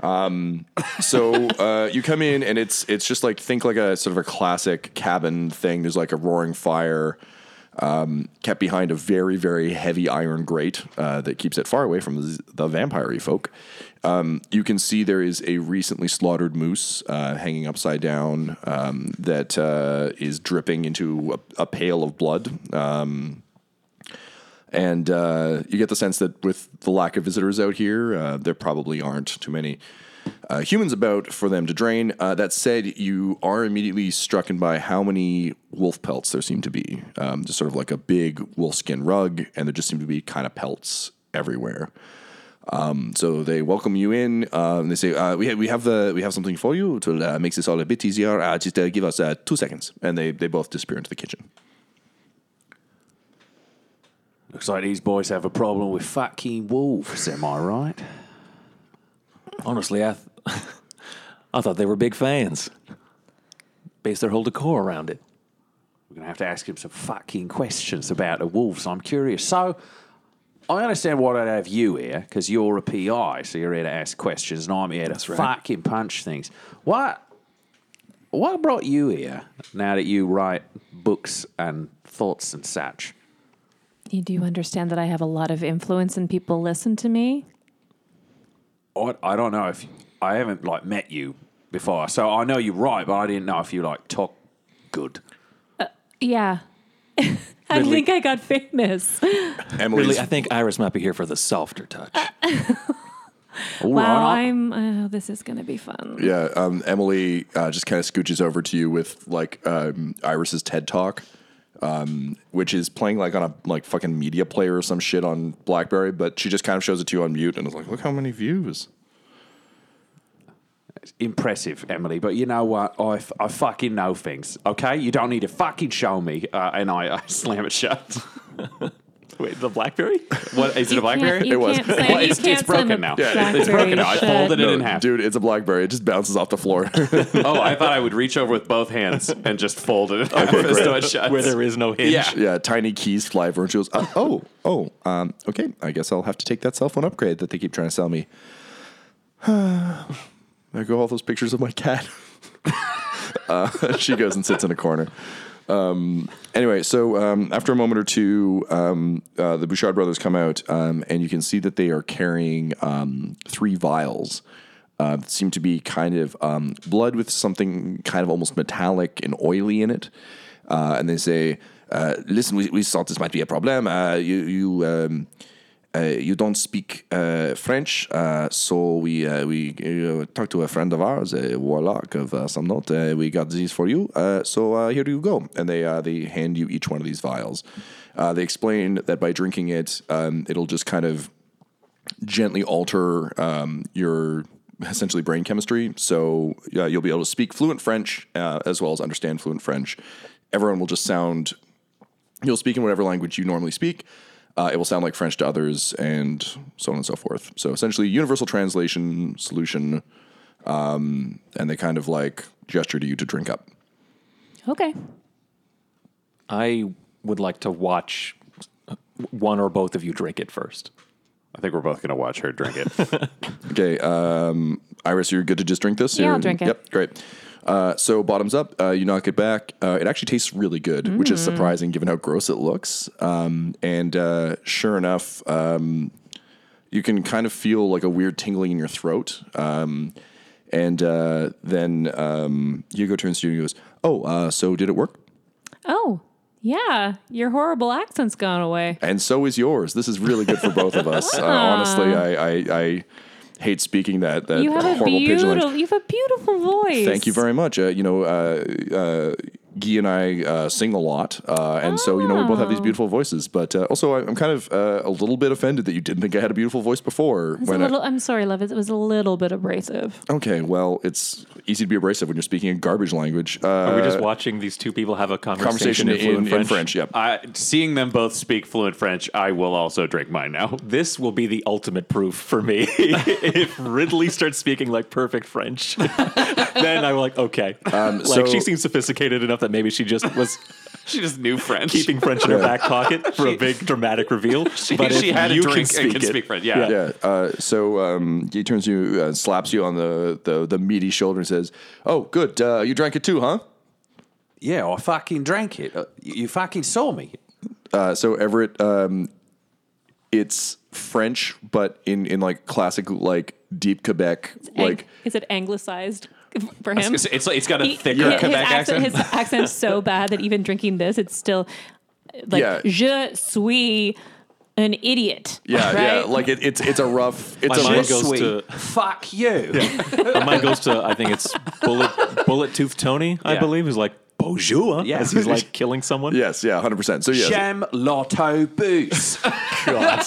[SPEAKER 4] Um, so uh, you come in and it's it's just like think like a sort of a classic cabin thing. There's like a roaring fire um, kept behind a very very heavy iron grate uh, that keeps it far away from the, the vampire folk. Um, you can see there is a recently slaughtered moose uh, hanging upside down um, that uh, is dripping into a, a pail of blood. Um, and uh, you get the sense that with the lack of visitors out here, uh, there probably aren't too many uh, humans about for them to drain. Uh, that said, you are immediately struck by how many wolf pelts there seem to be. Um, just sort of like a big wolf skin rug, and there just seem to be kind of pelts everywhere. Um, so they welcome you in. Uh, and they say, uh, "We have we have the we have something for you to uh, make this all a bit easier. Uh, just uh, give us two seconds." And they they both disappear into the kitchen.
[SPEAKER 6] Looks like these boys have a problem with Fat fucking wolves. Am I right?
[SPEAKER 5] Honestly, I, th- I thought they were big fans. Based their whole decor around it.
[SPEAKER 6] We're gonna have to ask him some fucking questions about the wolves. I'm curious. So, I understand why I'd have you here because you're a PI, so you're here to ask questions, and I'm here to fucking punch things. What? What brought you here? Now that you write books and thoughts and such.
[SPEAKER 7] You do you understand that I have a lot of influence and people listen to me?
[SPEAKER 6] I, I don't know if I haven't like met you before, so I know you're right, but I didn't know if you like talk good.
[SPEAKER 7] Yeah. I think I got famous.
[SPEAKER 4] Emily,
[SPEAKER 5] Really, I think Iris might be here for the softer touch.
[SPEAKER 6] All
[SPEAKER 7] wow, I'm. Uh, this is going to be fun.
[SPEAKER 4] Yeah, um, Emily uh, just kind of scooches over to you with like um, Iris's TED Talk, um, which is playing like on a like fucking media player or some shit on BlackBerry. But she just kind of shows it to you on mute and is like, "Look how many views."
[SPEAKER 6] impressive, Emily. But you know what? I, f- I fucking know things. Okay, you don't need to fucking show me. Uh, and I, I slam it shut.
[SPEAKER 5] Wait, the BlackBerry?
[SPEAKER 6] what is it? A BlackBerry?
[SPEAKER 4] It was.
[SPEAKER 7] slam-
[SPEAKER 6] Well, it's, it's broken now.
[SPEAKER 7] Yeah,
[SPEAKER 6] It's broken now. I
[SPEAKER 7] shut.
[SPEAKER 6] folded it in half.
[SPEAKER 4] dude, it's a BlackBerry. It just bounces off the floor.
[SPEAKER 6] Oh, I thought I would reach over with both hands and just fold it. Okay,
[SPEAKER 4] great.
[SPEAKER 6] so it shuts.
[SPEAKER 5] Where there is no hinge.
[SPEAKER 6] Yeah.
[SPEAKER 4] yeah, tiny keys fly over, and she goes, uh, "Oh, oh, um, okay. I guess I'll have to take that cell phone upgrade that they keep trying to sell me." there go all those pictures of my cat. uh, she goes and sits in a corner. Um, anyway, so um, after a moment or two, um, uh, the Bouchard brothers come out, um, and you can see that they are carrying um, three vials. Uh, seem to be kind of um, blood with something kind of almost metallic and oily in it. Uh, and they say, uh, "Listen, we, we thought this might be a problem. Uh, you you you don't speak uh, French, uh, so we uh, we uh, talked to a friend of ours, a warlock of uh, some note. Uh, we got these for you, uh, so uh, here you go. And they uh, they hand you each one of these vials. Uh, they explain that by drinking it, um, it'll just kind of gently alter um, your essentially brain chemistry. So uh, you'll be able to speak fluent French uh, as well as understand fluent French. Everyone will just sound. You'll speak in whatever language you normally speak. Uh, it will sound like French to others, and so on and so forth. So essentially, universal translation solution, um, and they kind of like gesture to you to drink up.
[SPEAKER 7] Okay.
[SPEAKER 5] I would like to watch one or both of you drink it first.
[SPEAKER 6] I think we're both going to watch her drink it.
[SPEAKER 4] Okay, um, Iris, you're good to just drink this.
[SPEAKER 7] Yeah, I'll drink it.
[SPEAKER 4] Yep, great. Uh, so bottoms up, uh, you knock it back. Uh, it actually tastes really good, which
[SPEAKER 7] Mm.
[SPEAKER 4] is surprising given how gross it looks. Um, and uh, sure enough, um, you can kind of feel like a weird tingling in your throat. Um, and uh, then um, Hugo turns to you and goes, "Oh, uh, so did it work?"
[SPEAKER 7] Oh, yeah. Your horrible accent's gone away.
[SPEAKER 4] And so is yours. This is really good for both of us. Uh, honestly, I, I, I hate speaking that that
[SPEAKER 7] You have a
[SPEAKER 4] horrible pigeon language.
[SPEAKER 7] beautiful. You have a beautiful voice.
[SPEAKER 4] Thank you very much. Uh, you know, uh, uh, Guy and I uh, sing a lot, uh, and so you know we both have these beautiful voices. But uh, also, I- I'm kind of uh, a little bit offended that you didn't think I had a beautiful voice before.
[SPEAKER 7] It's a
[SPEAKER 4] when I-
[SPEAKER 7] little, I'm sorry, love. It was a little bit abrasive.
[SPEAKER 4] okay, well, it's easy to be abrasive when you're speaking a garbage language. Uh,
[SPEAKER 5] Are we just watching these two people have a conversation,
[SPEAKER 4] conversation
[SPEAKER 5] in, fluent
[SPEAKER 4] in, in
[SPEAKER 5] French?
[SPEAKER 4] French? Yep.
[SPEAKER 6] I, seeing them both speak fluent French, I will also drink mine now.
[SPEAKER 5] This will be the ultimate proof for me. if Ridley starts speaking like perfect French, then I'm like, okay. like
[SPEAKER 4] so-
[SPEAKER 5] she seems sophisticated enough that maybe she just was
[SPEAKER 6] She just knew French.
[SPEAKER 5] keeping French in her back pocket for a big dramatic reveal.
[SPEAKER 6] She,
[SPEAKER 5] but
[SPEAKER 6] she
[SPEAKER 5] if
[SPEAKER 6] had a
[SPEAKER 5] you
[SPEAKER 6] drink
[SPEAKER 5] can
[SPEAKER 6] and
[SPEAKER 5] speak
[SPEAKER 6] can
[SPEAKER 5] it,
[SPEAKER 6] speak French. Yeah.
[SPEAKER 4] Yeah. Uh, so um, he turns you, uh, slaps you on the, the, the meaty shoulder, and says, "Oh, good. Uh, you drank it too, huh?"
[SPEAKER 9] Yeah, I fucking drank it. Uh, You you fucking saw me.
[SPEAKER 4] Uh, so Everett, um, it's French, but in, in like classic, like deep Quebec, like
[SPEAKER 7] Ang- is it anglicized for him?
[SPEAKER 6] It's, it's, it's got a
[SPEAKER 7] He-
[SPEAKER 6] thicker
[SPEAKER 7] his
[SPEAKER 6] Quebec accent.
[SPEAKER 7] His accent's so bad that even drinking this, it's still like
[SPEAKER 4] Yeah.
[SPEAKER 7] je suis an idiot.
[SPEAKER 4] yeah,
[SPEAKER 7] right?
[SPEAKER 4] yeah, like it, it's it's a rough, it's
[SPEAKER 5] My
[SPEAKER 4] a
[SPEAKER 5] mind
[SPEAKER 4] rough,
[SPEAKER 5] goes to
[SPEAKER 9] Fuck you.
[SPEAKER 5] my mind goes to I think it's bullet bullet tooth Tony, I
[SPEAKER 6] Yeah.
[SPEAKER 5] believe, who's like bonjour
[SPEAKER 9] Yeah.
[SPEAKER 5] as he's like killing someone.
[SPEAKER 4] yes, yeah, hundred percent. So yeah,
[SPEAKER 9] Jam Lotto Boots.
[SPEAKER 5] God.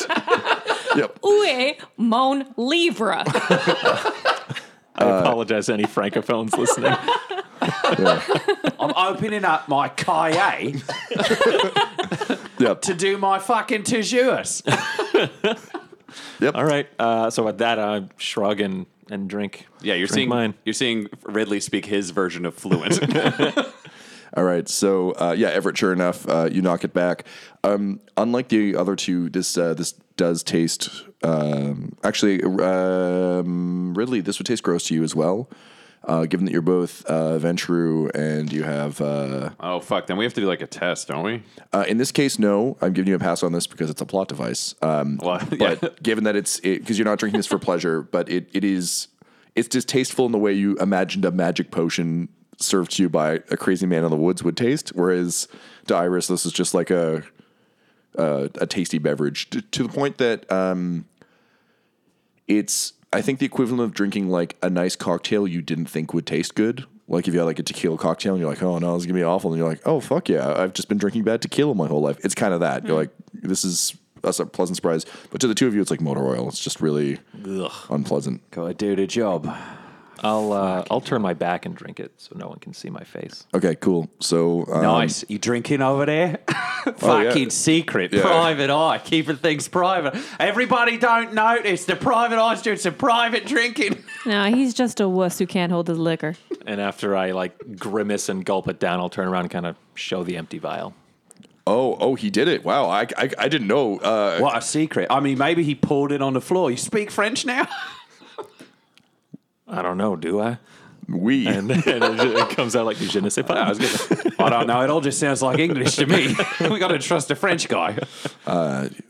[SPEAKER 4] yep.
[SPEAKER 7] Où est mon livre?
[SPEAKER 5] I apologize to any francophones listening.
[SPEAKER 9] I'm opening up my cahier
[SPEAKER 4] Yep.
[SPEAKER 9] to do my fucking toujours. Yep.
[SPEAKER 5] All right. Uh, so with that, I shrug and, and drink.
[SPEAKER 6] yeah, you're
[SPEAKER 5] drink
[SPEAKER 6] seeing
[SPEAKER 5] mine.
[SPEAKER 6] You're seeing Ridley speak his version of fluent.
[SPEAKER 4] All right. So uh, yeah, Everett. Sure enough, uh, you knock it back. Um, unlike the other two, this uh, this does taste. Um, actually, um, Ridley, this would taste gross to you as well. Uh, given that you're both uh, Ventrue and you have, uh,
[SPEAKER 6] oh fuck! Then we have to do like a test, don't we?
[SPEAKER 4] uh, in this case, no, I'm giving you a pass on this because it's a plot device. Um,
[SPEAKER 6] Well,
[SPEAKER 4] but
[SPEAKER 6] yeah.
[SPEAKER 4] given that it's because you're not drinking this for pleasure, but it, it is it's distasteful in the way you imagined a magic potion served to you by a crazy man in the woods would taste. Whereas to Iris, this is just like a a, a tasty beverage to, to the point that um, it's I think the equivalent of drinking like a nice cocktail you didn't think would taste good. Like if you had like a tequila cocktail and you're like, oh no, this is gonna be awful, and you're like, oh fuck yeah, I've just been drinking bad tequila my whole life. It's kind of that. You're like, this is that's a pleasant surprise. But to the two of you, it's like motor oil. It's just really unpleasant.
[SPEAKER 9] Gotta do the job.
[SPEAKER 5] I'll uh, I'll turn my back and drink it so no one can see my face.
[SPEAKER 4] Okay, cool. So um,
[SPEAKER 9] Nice. You drinking over there? Fucking secret.
[SPEAKER 4] Yeah.
[SPEAKER 9] Private eye. Keeping things private. Everybody don't notice. The private eye's doing some private drinking.
[SPEAKER 7] no, he's just a wuss who can't hold his liquor.
[SPEAKER 5] And after I like grimace and gulp it down, I'll turn around and kind of show the empty vial.
[SPEAKER 4] Oh, oh, he did it! Wow, I, I, I didn't know. Uh,
[SPEAKER 9] What a secret. I mean, maybe he poured it on the floor. You speak French now?
[SPEAKER 5] I don't know, do I?
[SPEAKER 4] we.
[SPEAKER 5] And then it, it comes out like je ne sais pas.
[SPEAKER 6] I was gonna,
[SPEAKER 9] I don't know. It all just sounds like English to me. we got to trust a French guy.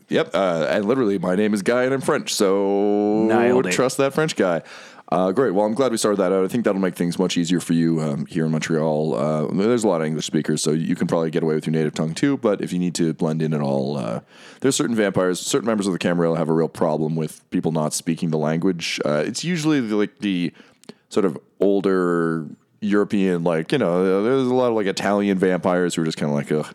[SPEAKER 4] Yep, uh, and literally, my name is Guy, and I'm French, so
[SPEAKER 9] Nailed it.
[SPEAKER 4] trust that French guy. Uh, great. Well, I'm glad we started that out. I think that'll make things much easier for you um, here in Montreal. Uh, there's a lot of English speakers, so you can probably get away with your native tongue too. But if you need to blend in at all, uh, there's certain vampires, certain members of the Camarilla have a real problem with people not speaking the language. Uh, it's usually the, like the sort of older European, like you know, there's a lot of like Italian vampires who are just kind of like, ugh.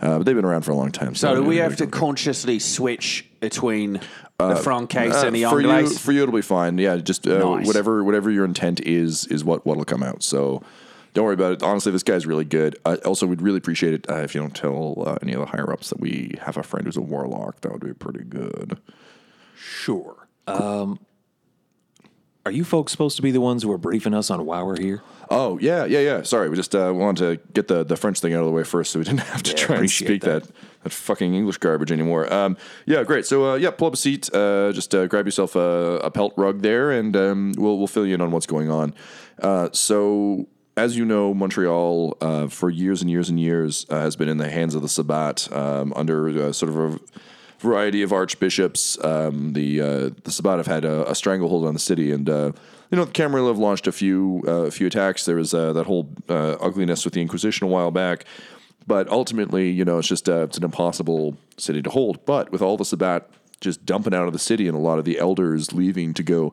[SPEAKER 4] Uh, but they've been around for a long time.
[SPEAKER 9] So do we have to
[SPEAKER 4] Uh,
[SPEAKER 9] consciously switch between the Francaise
[SPEAKER 4] uh,
[SPEAKER 9] and the
[SPEAKER 4] for you, for you, it'll be fine. Yeah, just uh,
[SPEAKER 9] Nice.
[SPEAKER 4] whatever whatever your intent is is what what'll come out. So don't worry about it. Honestly, this guy's really good. Uh, also, we'd really appreciate it uh, if you don't tell uh, any of the higher ups that we have a friend who's a warlock. That would be pretty good.
[SPEAKER 5] Sure. Um, are you folks supposed to be the ones who are briefing us on why we're here?
[SPEAKER 4] Oh yeah, yeah, yeah. Sorry, we just uh, wanted to get the, the French thing out of the way first, so we didn't have to try and speak that.
[SPEAKER 5] that.
[SPEAKER 4] That fucking English garbage anymore. Um, yeah, great. So uh, yeah, pull up a seat. Uh, just uh, grab yourself a, a pelt rug there, and um, we'll we'll fill you in on what's going on. Uh, so. As you know, Montreal uh, for years and years and years uh, has been in the hands of the Sabbat um, under sort of a variety of archbishops. Um, the uh, the Sabbat have had a, a stranglehold on the city, and uh, you know the Camarilla have launched a few uh, a few attacks. There was that whole ugliness with the Inquisition a while back, but ultimately, you know, it's just uh, it's an impossible city to hold. But with all the Sabbat just dumping out of the city and a lot of the elders leaving to go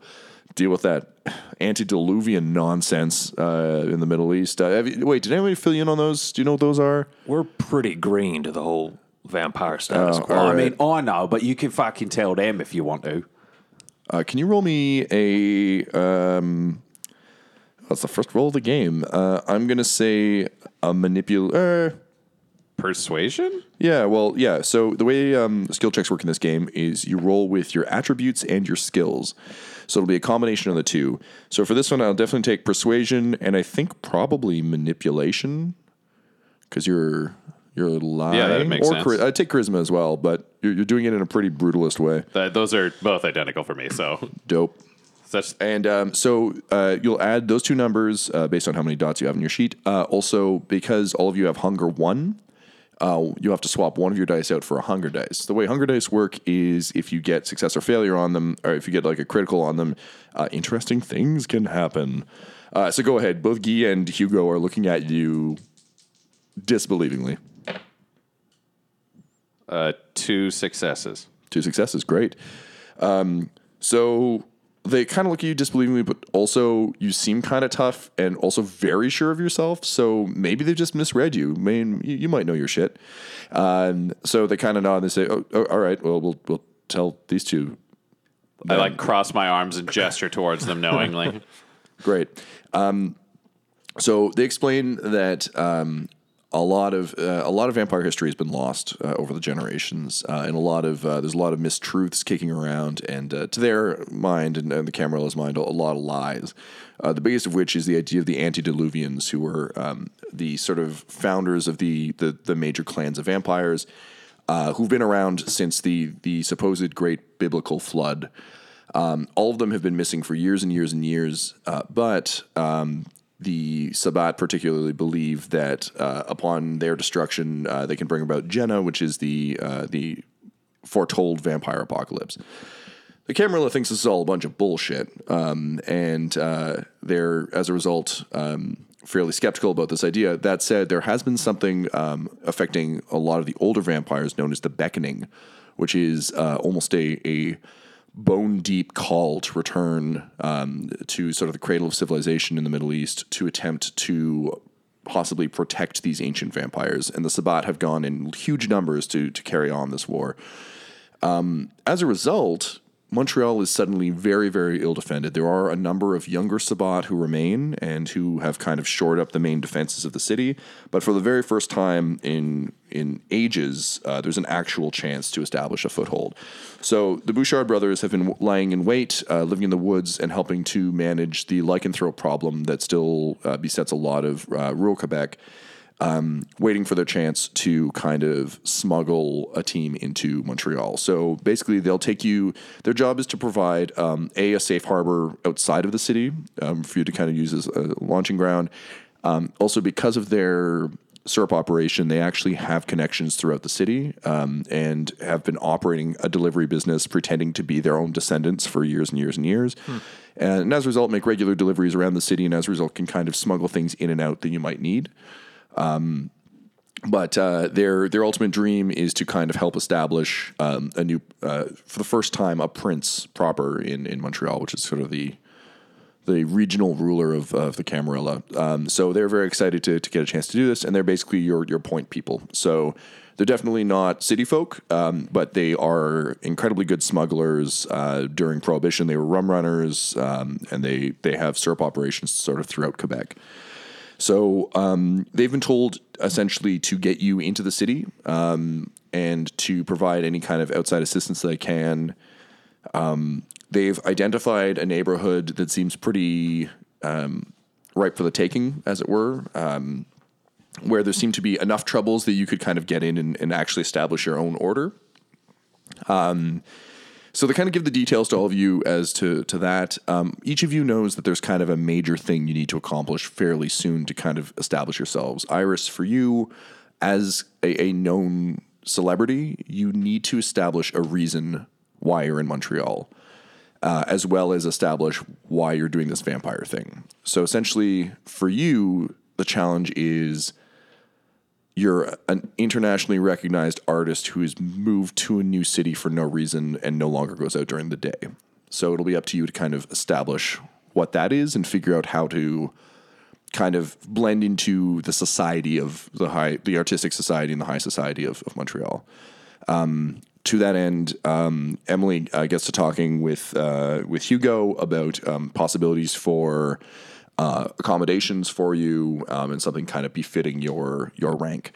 [SPEAKER 4] deal with that antediluvian nonsense uh, in the Middle East. Uh, have you, wait, did anybody fill you in on those? Do you know what those are?
[SPEAKER 5] We're pretty green to the whole vampire status
[SPEAKER 4] Oh,
[SPEAKER 5] quo.
[SPEAKER 4] all
[SPEAKER 9] I mean, I know, but you can fucking tell them if you want to.
[SPEAKER 4] Uh, can you roll me a? Um, that's the first roll of the game. Uh, I'm gonna say a manipul.
[SPEAKER 6] Persuasion?
[SPEAKER 4] yeah, well, yeah. So the way um, skill checks work in this game is you roll with your attributes and your skills. So it'll be a combination of the two. So for this one, I'll definitely take persuasion and I think probably manipulation because you're you're lying.
[SPEAKER 6] Yeah, that makes
[SPEAKER 4] or
[SPEAKER 6] sense.
[SPEAKER 4] chari- I take charisma as well, but you're, you're doing it in a pretty brutalist way.
[SPEAKER 6] Th- those are both identical for me. So
[SPEAKER 4] Dope.
[SPEAKER 6] that's
[SPEAKER 4] And um, so uh, you'll add those two numbers uh, based on how many dots you have in your sheet. Uh, also, because all of you have hunger one, uh, you have to swap one of your dice out for a hunger dice. The way hunger dice work is if you get success or failure on them, or if you get like a critical on them, uh, interesting things can happen. Uh, so go ahead. Both Guy and Hugo are looking at you disbelievingly.
[SPEAKER 6] uh, two successes.
[SPEAKER 4] Two successes, great. Um, so they kind of look at you disbelievingly, but also you seem kind of tough and also very sure of yourself. So maybe they just misread you. I mean, you, you might know your shit. Um, so they kind of nod and they say, oh, oh, "All right, well, we'll we'll tell these two."
[SPEAKER 6] I like cross my arms and gesture towards them knowingly.
[SPEAKER 4] Great. Um, so they explain that um, a lot of uh, a lot of vampire history has been lost uh, over the generations, uh, and a lot of uh, there's a lot of mistruths kicking around, and uh, to their mind and, and the Camarilla's mind, a lot of lies. Uh, the biggest of which is the idea of the antediluvians, who were um, the sort of founders of the the, the major clans of vampires, who've been around since the the supposed great biblical flood. Um, all of them have been missing for years and years and years, but um, the Sabbat particularly believe that uh, upon their destruction, uh, they can bring about Gehenna, which is the uh, the foretold vampire apocalypse. The Camarilla thinks this is all a bunch of bullshit, um, and uh, they're as a result um, fairly skeptical about this idea. That said, there has been something um, affecting a lot of the older vampires known as the Beckoning, which is uh, almost a, a bone deep call to return um, to sort of the cradle of civilization in the Middle East to attempt to possibly protect these ancient vampires. And the Sabbat have gone in huge numbers to to carry on this war. Um, as a result, Montreal is suddenly very, very ill defended. There are a number of younger Sabbat who remain and who have kind of shored up the main defenses of the city. But for the very first time in in ages, uh, there's an actual chance to establish a foothold. So the Bouchard brothers have been lying in wait, uh, living in the woods, and helping to manage the lycanthrope problem that still uh, besets a lot of uh, rural Quebec um, waiting for their chance to kind of smuggle a team into Montreal. So basically, they'll take you. Their job is to provide um, a a safe harbor outside of the city um, for you to kind of use as a launching ground. Um, also, because of their syrup operation, they actually have connections throughout the city um, and have been operating a delivery business, pretending to be their own descendants for years and years and years. And as a result, make regular deliveries around the city, and as a result, can kind of smuggle things in and out that you might need. Um, but uh, their their ultimate dream is to kind of help establish um, a new, uh, for the first time, a prince proper in, in Montreal, which is sort of the the regional ruler of, of the Camarilla. Um, so they're very excited to, to get a chance to do this, and they're basically your your point people. So they're definitely not city folk, um, but they are incredibly good smugglers. Uh, during Prohibition, they were rum runners, um, and they they have syrup operations sort of throughout Quebec. So um, they've been told essentially to get you into the city um, and to provide any kind of outside assistance that they can. Um, they've identified a neighborhood that seems pretty um, ripe for the taking, as it were, um, where there seem to be enough troubles that you could kind of get in and, and actually establish your own order. Um, so they kind of give the details to all of you as to to that. Um, each of you knows that there's kind of a major thing you need to accomplish fairly soon to kind of establish yourselves. Iris, for you, as a, a known celebrity, you need to establish a reason why you're in Montreal, uh, as well as establish why you're doing this vampire thing. So essentially, for you, the challenge is you're an internationally recognized artist who has moved to a new city for no reason and no longer goes out during the day. So it'll be up to you to kind of establish what that is and figure out how to kind of blend into the society of the high, the artistic society and the high society of, of Montreal. Um, to that end, um, Emily uh, gets to talking with uh, with Hugo about um, possibilities for uh, accommodations for you um, and something kind of befitting your your rank.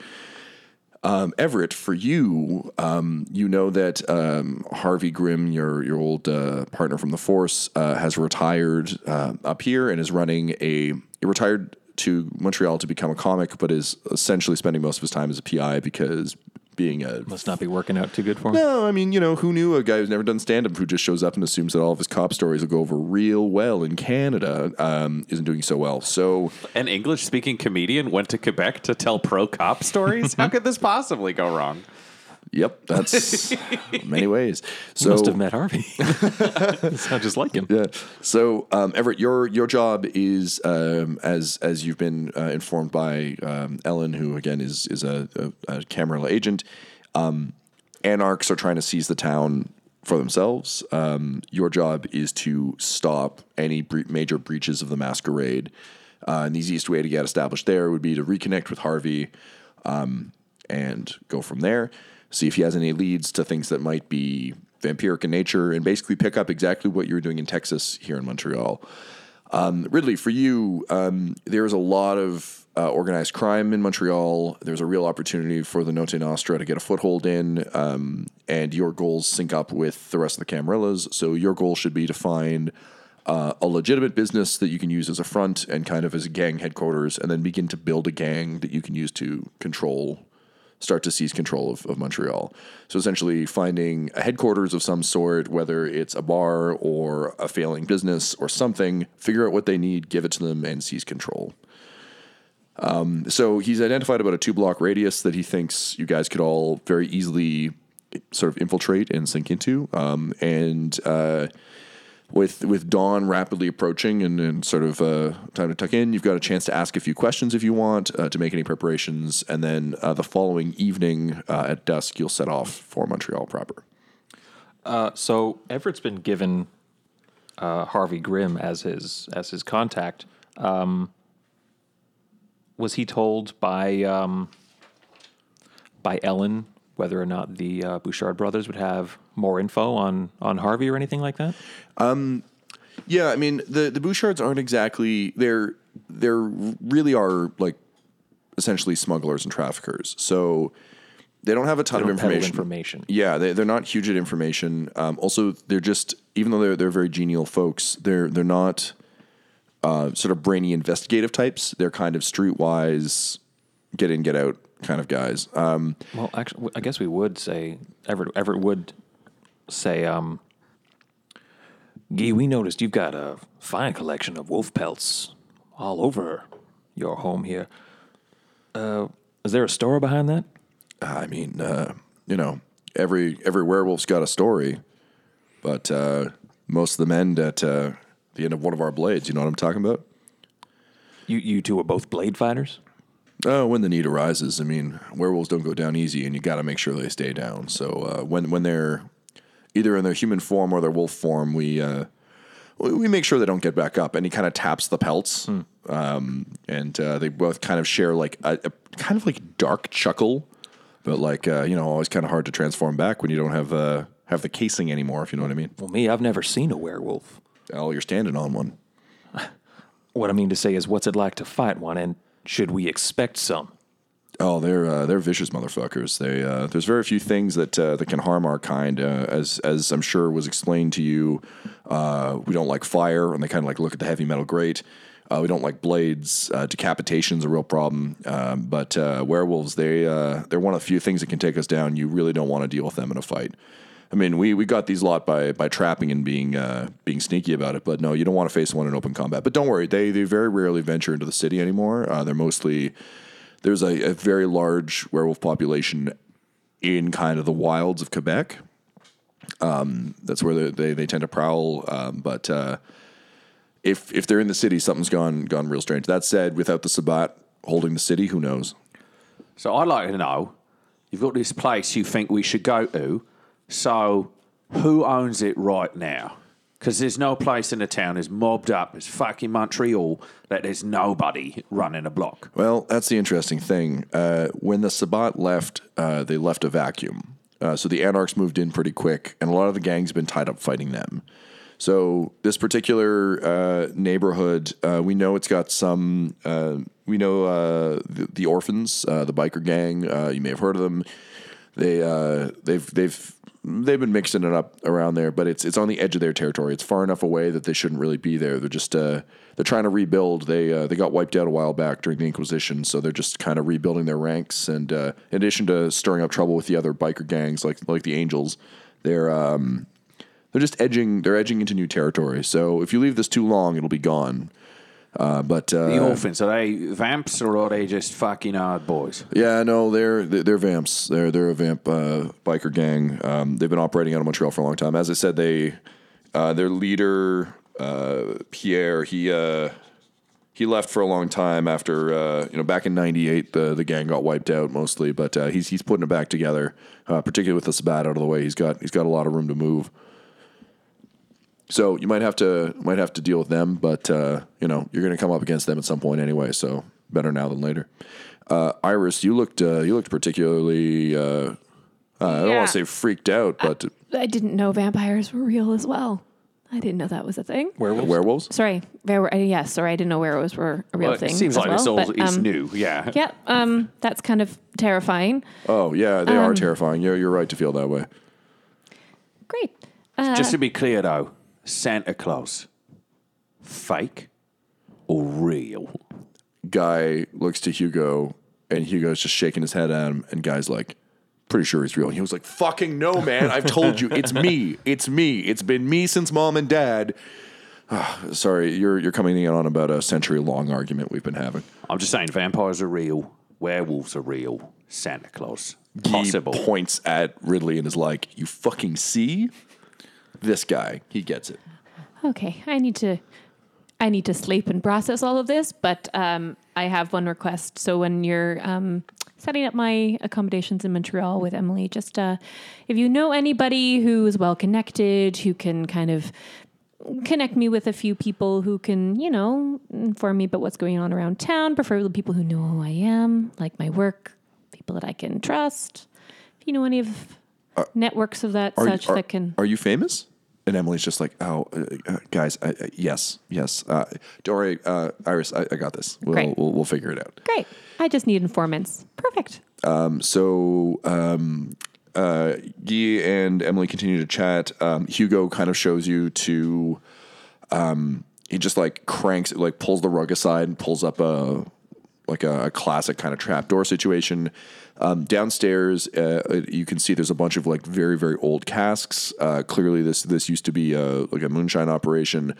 [SPEAKER 4] Um, Everett, for you, um, you know that um, Harvey Grimm, your your old uh, partner from the Force, uh, has retired uh, up here and is running a. He retired to Montreal to become a comic, but is essentially spending most of his time as a PI because being a
[SPEAKER 5] Must not be working out too good for him.
[SPEAKER 4] no, I mean, you know, who knew a guy who's never done stand up who just shows up and assumes that all of his cop stories will go over real well in Canada um, isn't doing so well. So,
[SPEAKER 6] An English speaking comedian went to Quebec to tell pro cop stories? How could this possibly go wrong?
[SPEAKER 4] Yep, that's many ways. So,
[SPEAKER 5] Must have met Harvey. Sounds just like him.
[SPEAKER 4] Yeah. So, um, Everett, your your job is um, as as you've been uh, informed by um, Ellen, who again is is a, a, a Camarilla agent. Um, anarchs are trying to seize the town for themselves. Um, your job is to stop any bre- major breaches of the masquerade. Uh, and the easiest way to get established there would be to reconnect with Harvey um, and go from there. See if he has any leads to things that might be vampiric in nature, and basically pick up exactly what you're doing in Texas here in Montreal. Um, Ridley, for you, um, there's a lot of uh, organized crime in Montreal. There's a real opportunity for the Notte Nostra to get a foothold in, um, and your goals sync up with the rest of the Camarillas. So your goal should be to find uh, a legitimate business that you can use as a front and kind of as a gang headquarters, and then begin to build a gang that you can use to control start to seize control of, of Montreal. So essentially, finding a headquarters of some sort, whether it's a bar or a failing business or something, figure out what they need, give it to them, and seize control. Um, so he's identified about a two block radius that he thinks you guys could all very easily sort of infiltrate and sink into. Um, and uh, with with dawn rapidly approaching and, and sort of uh, time to tuck in, you've got a chance to ask a few questions if you want uh, to make any preparations, and then uh, the following evening uh, at dusk, you'll set off for Montreal proper.
[SPEAKER 5] Uh, so Everett's been given uh, Harvey Grimm as his as his contact. Um, was he told by um, by Ellen whether or not the uh, Bouchard brothers would have more info on on Harvey or anything like that?
[SPEAKER 4] Yeah, I mean the the Bouchards aren't exactly they're they're really are like essentially smugglers and traffickers. So they don't have a ton
[SPEAKER 5] They
[SPEAKER 4] of information.
[SPEAKER 5] information.
[SPEAKER 4] Yeah, they, they're not huge at information. Um, also, they're just even though they're they're very genial folks, they're they're not uh, sort of brainy investigative types. They're kind of streetwise, get in get out kind of guys. Um,
[SPEAKER 5] Well, actually, I guess we would say Everett. Everett would say, um, "Gee, we noticed you've got a fine collection of wolf pelts all over your home here. Uh, is there a story behind that?"
[SPEAKER 4] I mean, uh, you know, every every werewolf's got a story, but uh, most of them end at uh, the end of one of our blades. You know what I'm talking about?
[SPEAKER 5] You you two are both blade fighters.
[SPEAKER 4] Oh, when the need arises. I mean, werewolves don't go down easy, and you got to make sure they stay down. So uh, when when they're either in their human form or their wolf form, we uh, we make sure they don't get back up. And he kind of taps the pelts, um, and uh, they both kind of share like a, a kind of like dark chuckle, but like uh, you know, always kind of hard to transform back when you don't have uh, have the casing anymore. If you know what I mean.
[SPEAKER 5] Well, me, I've never seen a werewolf.
[SPEAKER 4] Oh, you're standing on one.
[SPEAKER 5] What I mean to say is, what's it like to fight one, and should we expect some?
[SPEAKER 4] Oh, they're uh, they're vicious motherfuckers. They uh, there's very few things that uh, that can harm our kind. Uh, as as I'm sure was explained to you, uh, we don't like fire, and they kind of like look at the heavy metal grate. Uh, we don't like blades. Decapitation's a real problem. Um, but werewolves, they they're one of the few things that can take us down. You really don't want to deal with them in a fight. I mean, we, we got these lot by by trapping and being uh, being sneaky about it, but no, you don't want to face one in open combat. But don't worry, they they very rarely venture into the city anymore. Uh, they're mostly there's a, a very large werewolf population in kind of the wilds of Quebec. Um, that's where they, they, they tend to prowl. Um, but uh, if if they're in the city, something's gone gone real strange. That said, without the Sabbat holding the city, who knows?
[SPEAKER 9] So I'd like to know you've got this place you think we should go to. So who owns it right now? Because there's no place in the town as mobbed up as fucking Montreal that there's nobody running a block.
[SPEAKER 4] Well, that's the interesting thing. Uh, when the Sabbat left, uh, they left a vacuum. Uh, so the Anarchs moved in pretty quick, and a lot of the gangs been tied up fighting them. So this particular uh, neighborhood, uh, we know it's got some. Uh, we know uh, the, the orphans, uh, the biker gang. Uh, you may have heard of them. They they've they've they've been mixing it up around there, but it's it's on the edge of their territory. It's far enough away that they shouldn't really be there. They're just uh, they're trying to rebuild. They uh, they got wiped out a while back during the Inquisition, so they're just kind of rebuilding their ranks. And uh, in addition to stirring up trouble with the other biker gangs like like the Angels, they're um, they're just edging they're edging into new territory. So if you leave this too long, it'll be gone. Uh, but uh,
[SPEAKER 9] The orphans, are they vamps or are they just fucking hard boys?
[SPEAKER 4] Yeah, no, they're they're vamps. They're they're a vamp uh, biker gang. Um, they've been operating out of Montreal for a long time. As I said, they uh, their leader uh, Pierre he uh, he left for a long time after uh, you know back in '98 the the gang got wiped out mostly, but uh, he's he's putting it back together. Uh, particularly with the Sabbat out of the way, he's got he's got a lot of room to move. So you might have to might have to deal with them, but uh, you know you're going to come up against them at some point anyway. So better now than later. Uh, Iris, you looked uh, you looked particularly. Uh, uh, I don't
[SPEAKER 7] Yeah.
[SPEAKER 4] want to say freaked out, but
[SPEAKER 7] I didn't know vampires were real as well. I didn't know that was a thing.
[SPEAKER 5] Werewolves.
[SPEAKER 4] werewolves.
[SPEAKER 7] Sorry, there were uh, yes. Sorry, I didn't know werewolves were a real
[SPEAKER 9] Well,
[SPEAKER 7] thing.
[SPEAKER 9] it seems
[SPEAKER 7] as
[SPEAKER 9] like it's,
[SPEAKER 7] well,
[SPEAKER 9] all,
[SPEAKER 7] but,
[SPEAKER 9] it's
[SPEAKER 7] um,
[SPEAKER 9] new, yeah.
[SPEAKER 7] Yeah, um, that's kind of terrifying.
[SPEAKER 4] Oh yeah, they are terrifying. You're you're right to feel that way.
[SPEAKER 7] Great. Uh,
[SPEAKER 9] Just to be clear though, Santa Claus, fake or real?
[SPEAKER 4] Guy looks to Hugo, and Hugo's just shaking his head at him, and Guy's like, "Pretty sure he's real." And He was like, "Fucking no, man! I've told you, it's me. It's me. It's been me since mom and dad." Ah, Sorry, you're you're coming in on about a century long argument we've been having.
[SPEAKER 9] I'm just saying vampires are real, werewolves are real, Santa Claus possible.
[SPEAKER 4] He points at Ridley and is like, "You fucking see." This guy, he gets it.
[SPEAKER 7] Okay, I need to I need to sleep and process all of this, but um, I have one request. So when you're um, setting up my accommodations in Montreal with Emily, just uh, if you know anybody who is well connected, who can kind of connect me with a few people who can, you know, inform me about what's going on around town, preferably people who know who I am, like my work, people that I can trust. If you know any of networks of that
[SPEAKER 4] Are,
[SPEAKER 7] such
[SPEAKER 4] you, are,
[SPEAKER 7] that can
[SPEAKER 4] are you famous? And Emily's just like, oh, uh, uh, guys, I, I, yes, yes. Uh, don't worry, uh, Iris, I, I got this. We'll,
[SPEAKER 7] Great.
[SPEAKER 4] we'll, we'll figure it out.
[SPEAKER 7] Great. I just need informants. Perfect.
[SPEAKER 4] So um, uh, Guy and Emily continue to chat. Um, Hugo kind of shows you to. Um, he just like cranks, like pulls the rug aside and pulls up a like a, a classic kind of trapdoor situation. Um, downstairs, uh, you can see there's a bunch of like very very old casks. Uh, clearly, this this used to be a, like a moonshine operation.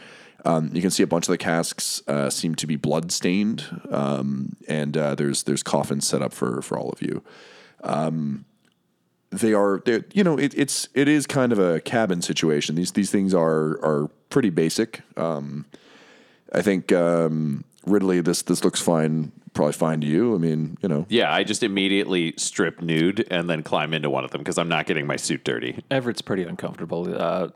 [SPEAKER 4] Um, you can see a bunch of the casks uh, seem to be blood stained, um, and uh, there's there's coffins set up for for all of you. Um, they are they you know it, it's it is kind of a cabin situation. These these things are are pretty basic. Um, I think um, Ridley, this this looks fine, probably fine to you. I mean, you know,
[SPEAKER 6] Yeah, I just immediately strip nude and then climb into one of them because I'm not getting my suit dirty.
[SPEAKER 5] Everett's pretty uncomfortable. Uh,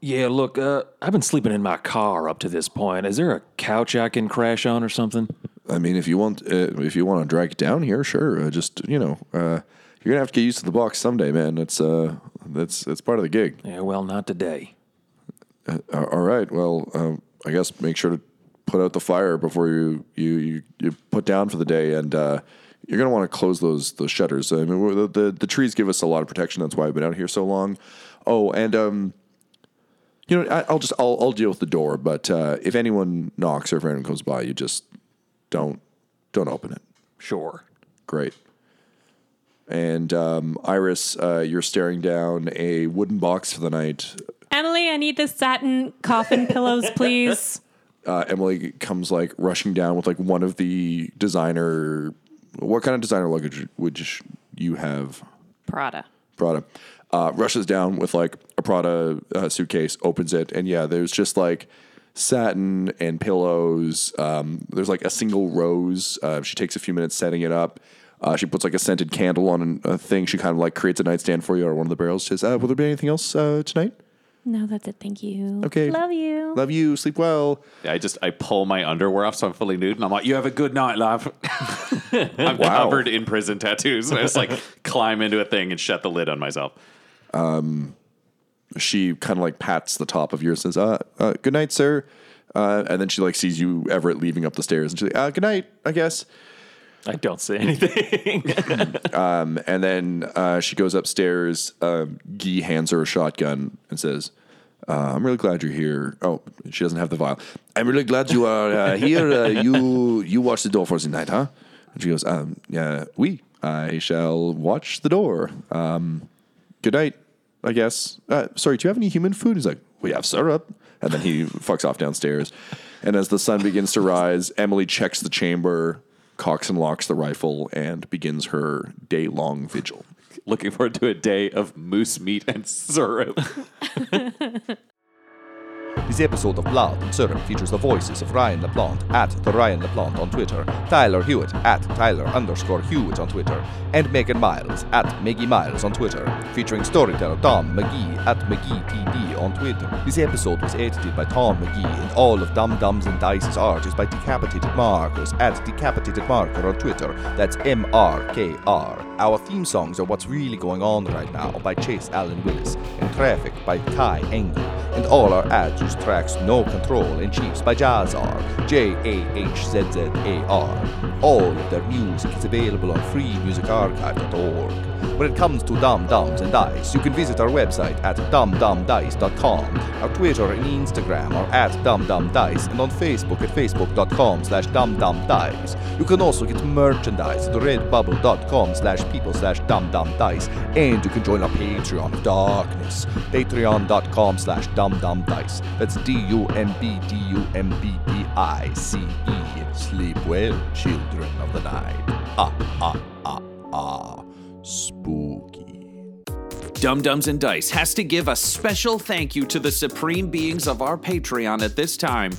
[SPEAKER 5] yeah, look, uh, I've been sleeping in my car up to this point. Is there a couch I can crash on or something?
[SPEAKER 4] I mean, if you want uh, if you want to drag it down here, sure. Uh, just you know, uh, you're gonna have to get used to the box someday, man. It's uh, that's that's part of the gig.
[SPEAKER 5] Yeah, well, not today.
[SPEAKER 4] Uh, all right. Well, um, I guess make sure to put out the fire before you you you, you put down for the day, and uh, you're gonna want to close those those shutters. I mean, the, the the trees give us a lot of protection. That's why I've been out here so long. Oh, and um, you know, I, I'll just I'll I'll deal with the door. But uh, if anyone knocks or if anyone comes by, you just don't don't open it.
[SPEAKER 5] Sure.
[SPEAKER 4] Great. And um, Iris, uh, you're staring down a wooden box for the night.
[SPEAKER 7] Emily, I need the satin coffin pillows, please.
[SPEAKER 4] uh, Emily comes like rushing down with like one of the designer. What kind of designer luggage would you- you have?
[SPEAKER 7] Prada.
[SPEAKER 4] Prada. Uh, rushes down with like a Prada uh, suitcase, opens it, and yeah, there's just like satin and pillows. Um, there's like a single rose. Uh, she takes a few minutes setting it up. Uh, she puts like a scented candle on a thing. She kind of like creates a nightstand for you or one of the barrels. Says, uh, "Will there be anything else uh, tonight?"
[SPEAKER 7] No, that's it. Thank you.
[SPEAKER 4] Okay.
[SPEAKER 7] Love you.
[SPEAKER 4] Love you. Sleep well.
[SPEAKER 6] I just I pull my underwear off so I'm fully nude, and I'm like, "You have a good night, love." I'm
[SPEAKER 4] Wow.
[SPEAKER 6] covered in prison tattoos. I just like climb into a thing and shut the lid on myself.
[SPEAKER 4] She kind of like pats the top of yours and says, uh, uh, good night, sir. Uh, and then she like sees you, Everett, leaving up the stairs. And she's like, uh, good night, I guess.
[SPEAKER 5] I don't say anything.
[SPEAKER 4] And then uh, she goes upstairs. Um, Guy hands her a shotgun and says, uh, I'm really glad you're here. Oh, she doesn't have the vial. I'm really glad you are uh, here. Uh, you you watch the door for tonight, huh? And she goes, um, yeah, we. I shall watch the door. Um, good night, I guess. Uh, sorry, do you have any human food? He's like, we have syrup. And then he fucks off downstairs. And as the sun begins to rise, Emily checks the chamber, cocks and locks the rifle, and begins her day long vigil.
[SPEAKER 6] Looking forward to a day of moose meat and syrup.
[SPEAKER 3] This episode of Blood and Syrup features the voices of Ryan LaPlante at the Ryan LaPlante on Twitter, Tyler Hewitt at Tyler underscore Hewitt on Twitter, and Megan Miles at Maggie Miles on Twitter, featuring storyteller Tom McGee at McGeeTD on Twitter. This episode was edited by Tom McGee, and all of Dumb-Dumbs and Dice's art is by Decapitated Markers at Decapitated Marker on Twitter. That's M R K R. Our theme songs are What's Really Going On Right Now by Chase Allen Willis, and Traffic by Ty Engel, and all our ads tracks No Control and Chiefs by Jahzzar, J A H Z Z A R. All of their music is available on freemusicarchive.org. When it comes to Dumb-Dumbs and Dice, you can visit our website at dumbdumbdice.com. Our Twitter and Instagram are at dumbdumbdice, and on Facebook at facebook.com slash dumbdumbdice. You can also get merchandise at redbubble.com slash people slash dumbdumbdice, and you can join our Patreon of Darkness, patreon.com slash dumbdumbdice. That's D-U-M-B-D-U-M-B-D-I-C-E. Sleep well, children of the night. Ah, ah, ah, ah. Spooky.
[SPEAKER 2] Dumb-Dumbs and Dice has to give a special thank you to the supreme beings of our Patreon at this time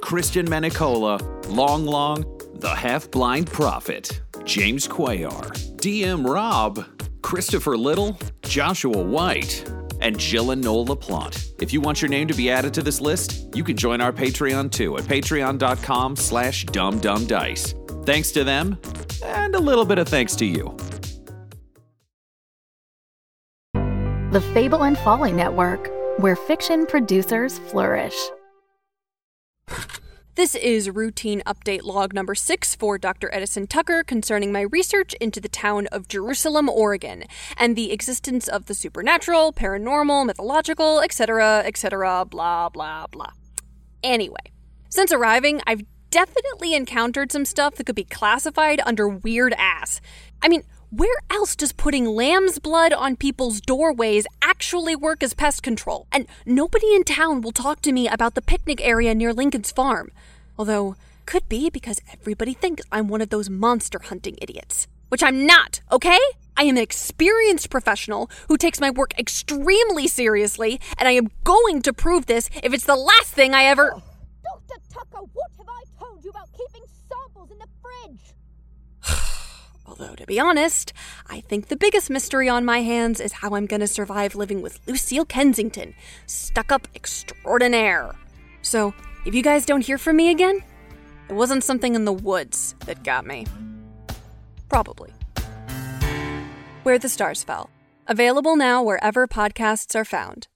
[SPEAKER 2] Christian Menicola, Long Long, The Half Blind Prophet, James Cuellar, DM Rob, Christopher Little, Joshua White, and Jill Noel LaPlante. If you want your name to be added to this list, you can join our Patreon too at patreon.com slash dumbdumbdice. Thanks to them, and a little bit of thanks to you.
[SPEAKER 10] The Fable and Folly Network, where fiction producers flourish.
[SPEAKER 11] This is routine update log number six for Dr. Edison Tucker concerning my research into the town of Jerusalem, Oregon, and the existence of the supernatural, paranormal, mythological, etc., etc., blah, blah, blah. Anyway, since arriving, I've definitely encountered some stuff that could be classified under weird ass. I mean, where else does putting lamb's blood on people's doorways actually work as pest control? And nobody in town will talk to me about the picnic area near Lincoln's farm. Although, could be because everybody thinks I'm one of those monster hunting idiots. Which I'm not, okay? I am an experienced professional who takes my work extremely seriously, and I am going to prove this if it's the last thing I ever.
[SPEAKER 12] Dr. Tucker, what have I told you about keeping samples in the fridge?
[SPEAKER 11] Although, to be honest, I think the biggest mystery on my hands is how I'm gonna survive living with Lucille Kensington, stuck up extraordinaire. So, if you guys don't hear from me again, it wasn't something in the woods that got me. Probably. Where the Stars Fell. Available now wherever podcasts are found.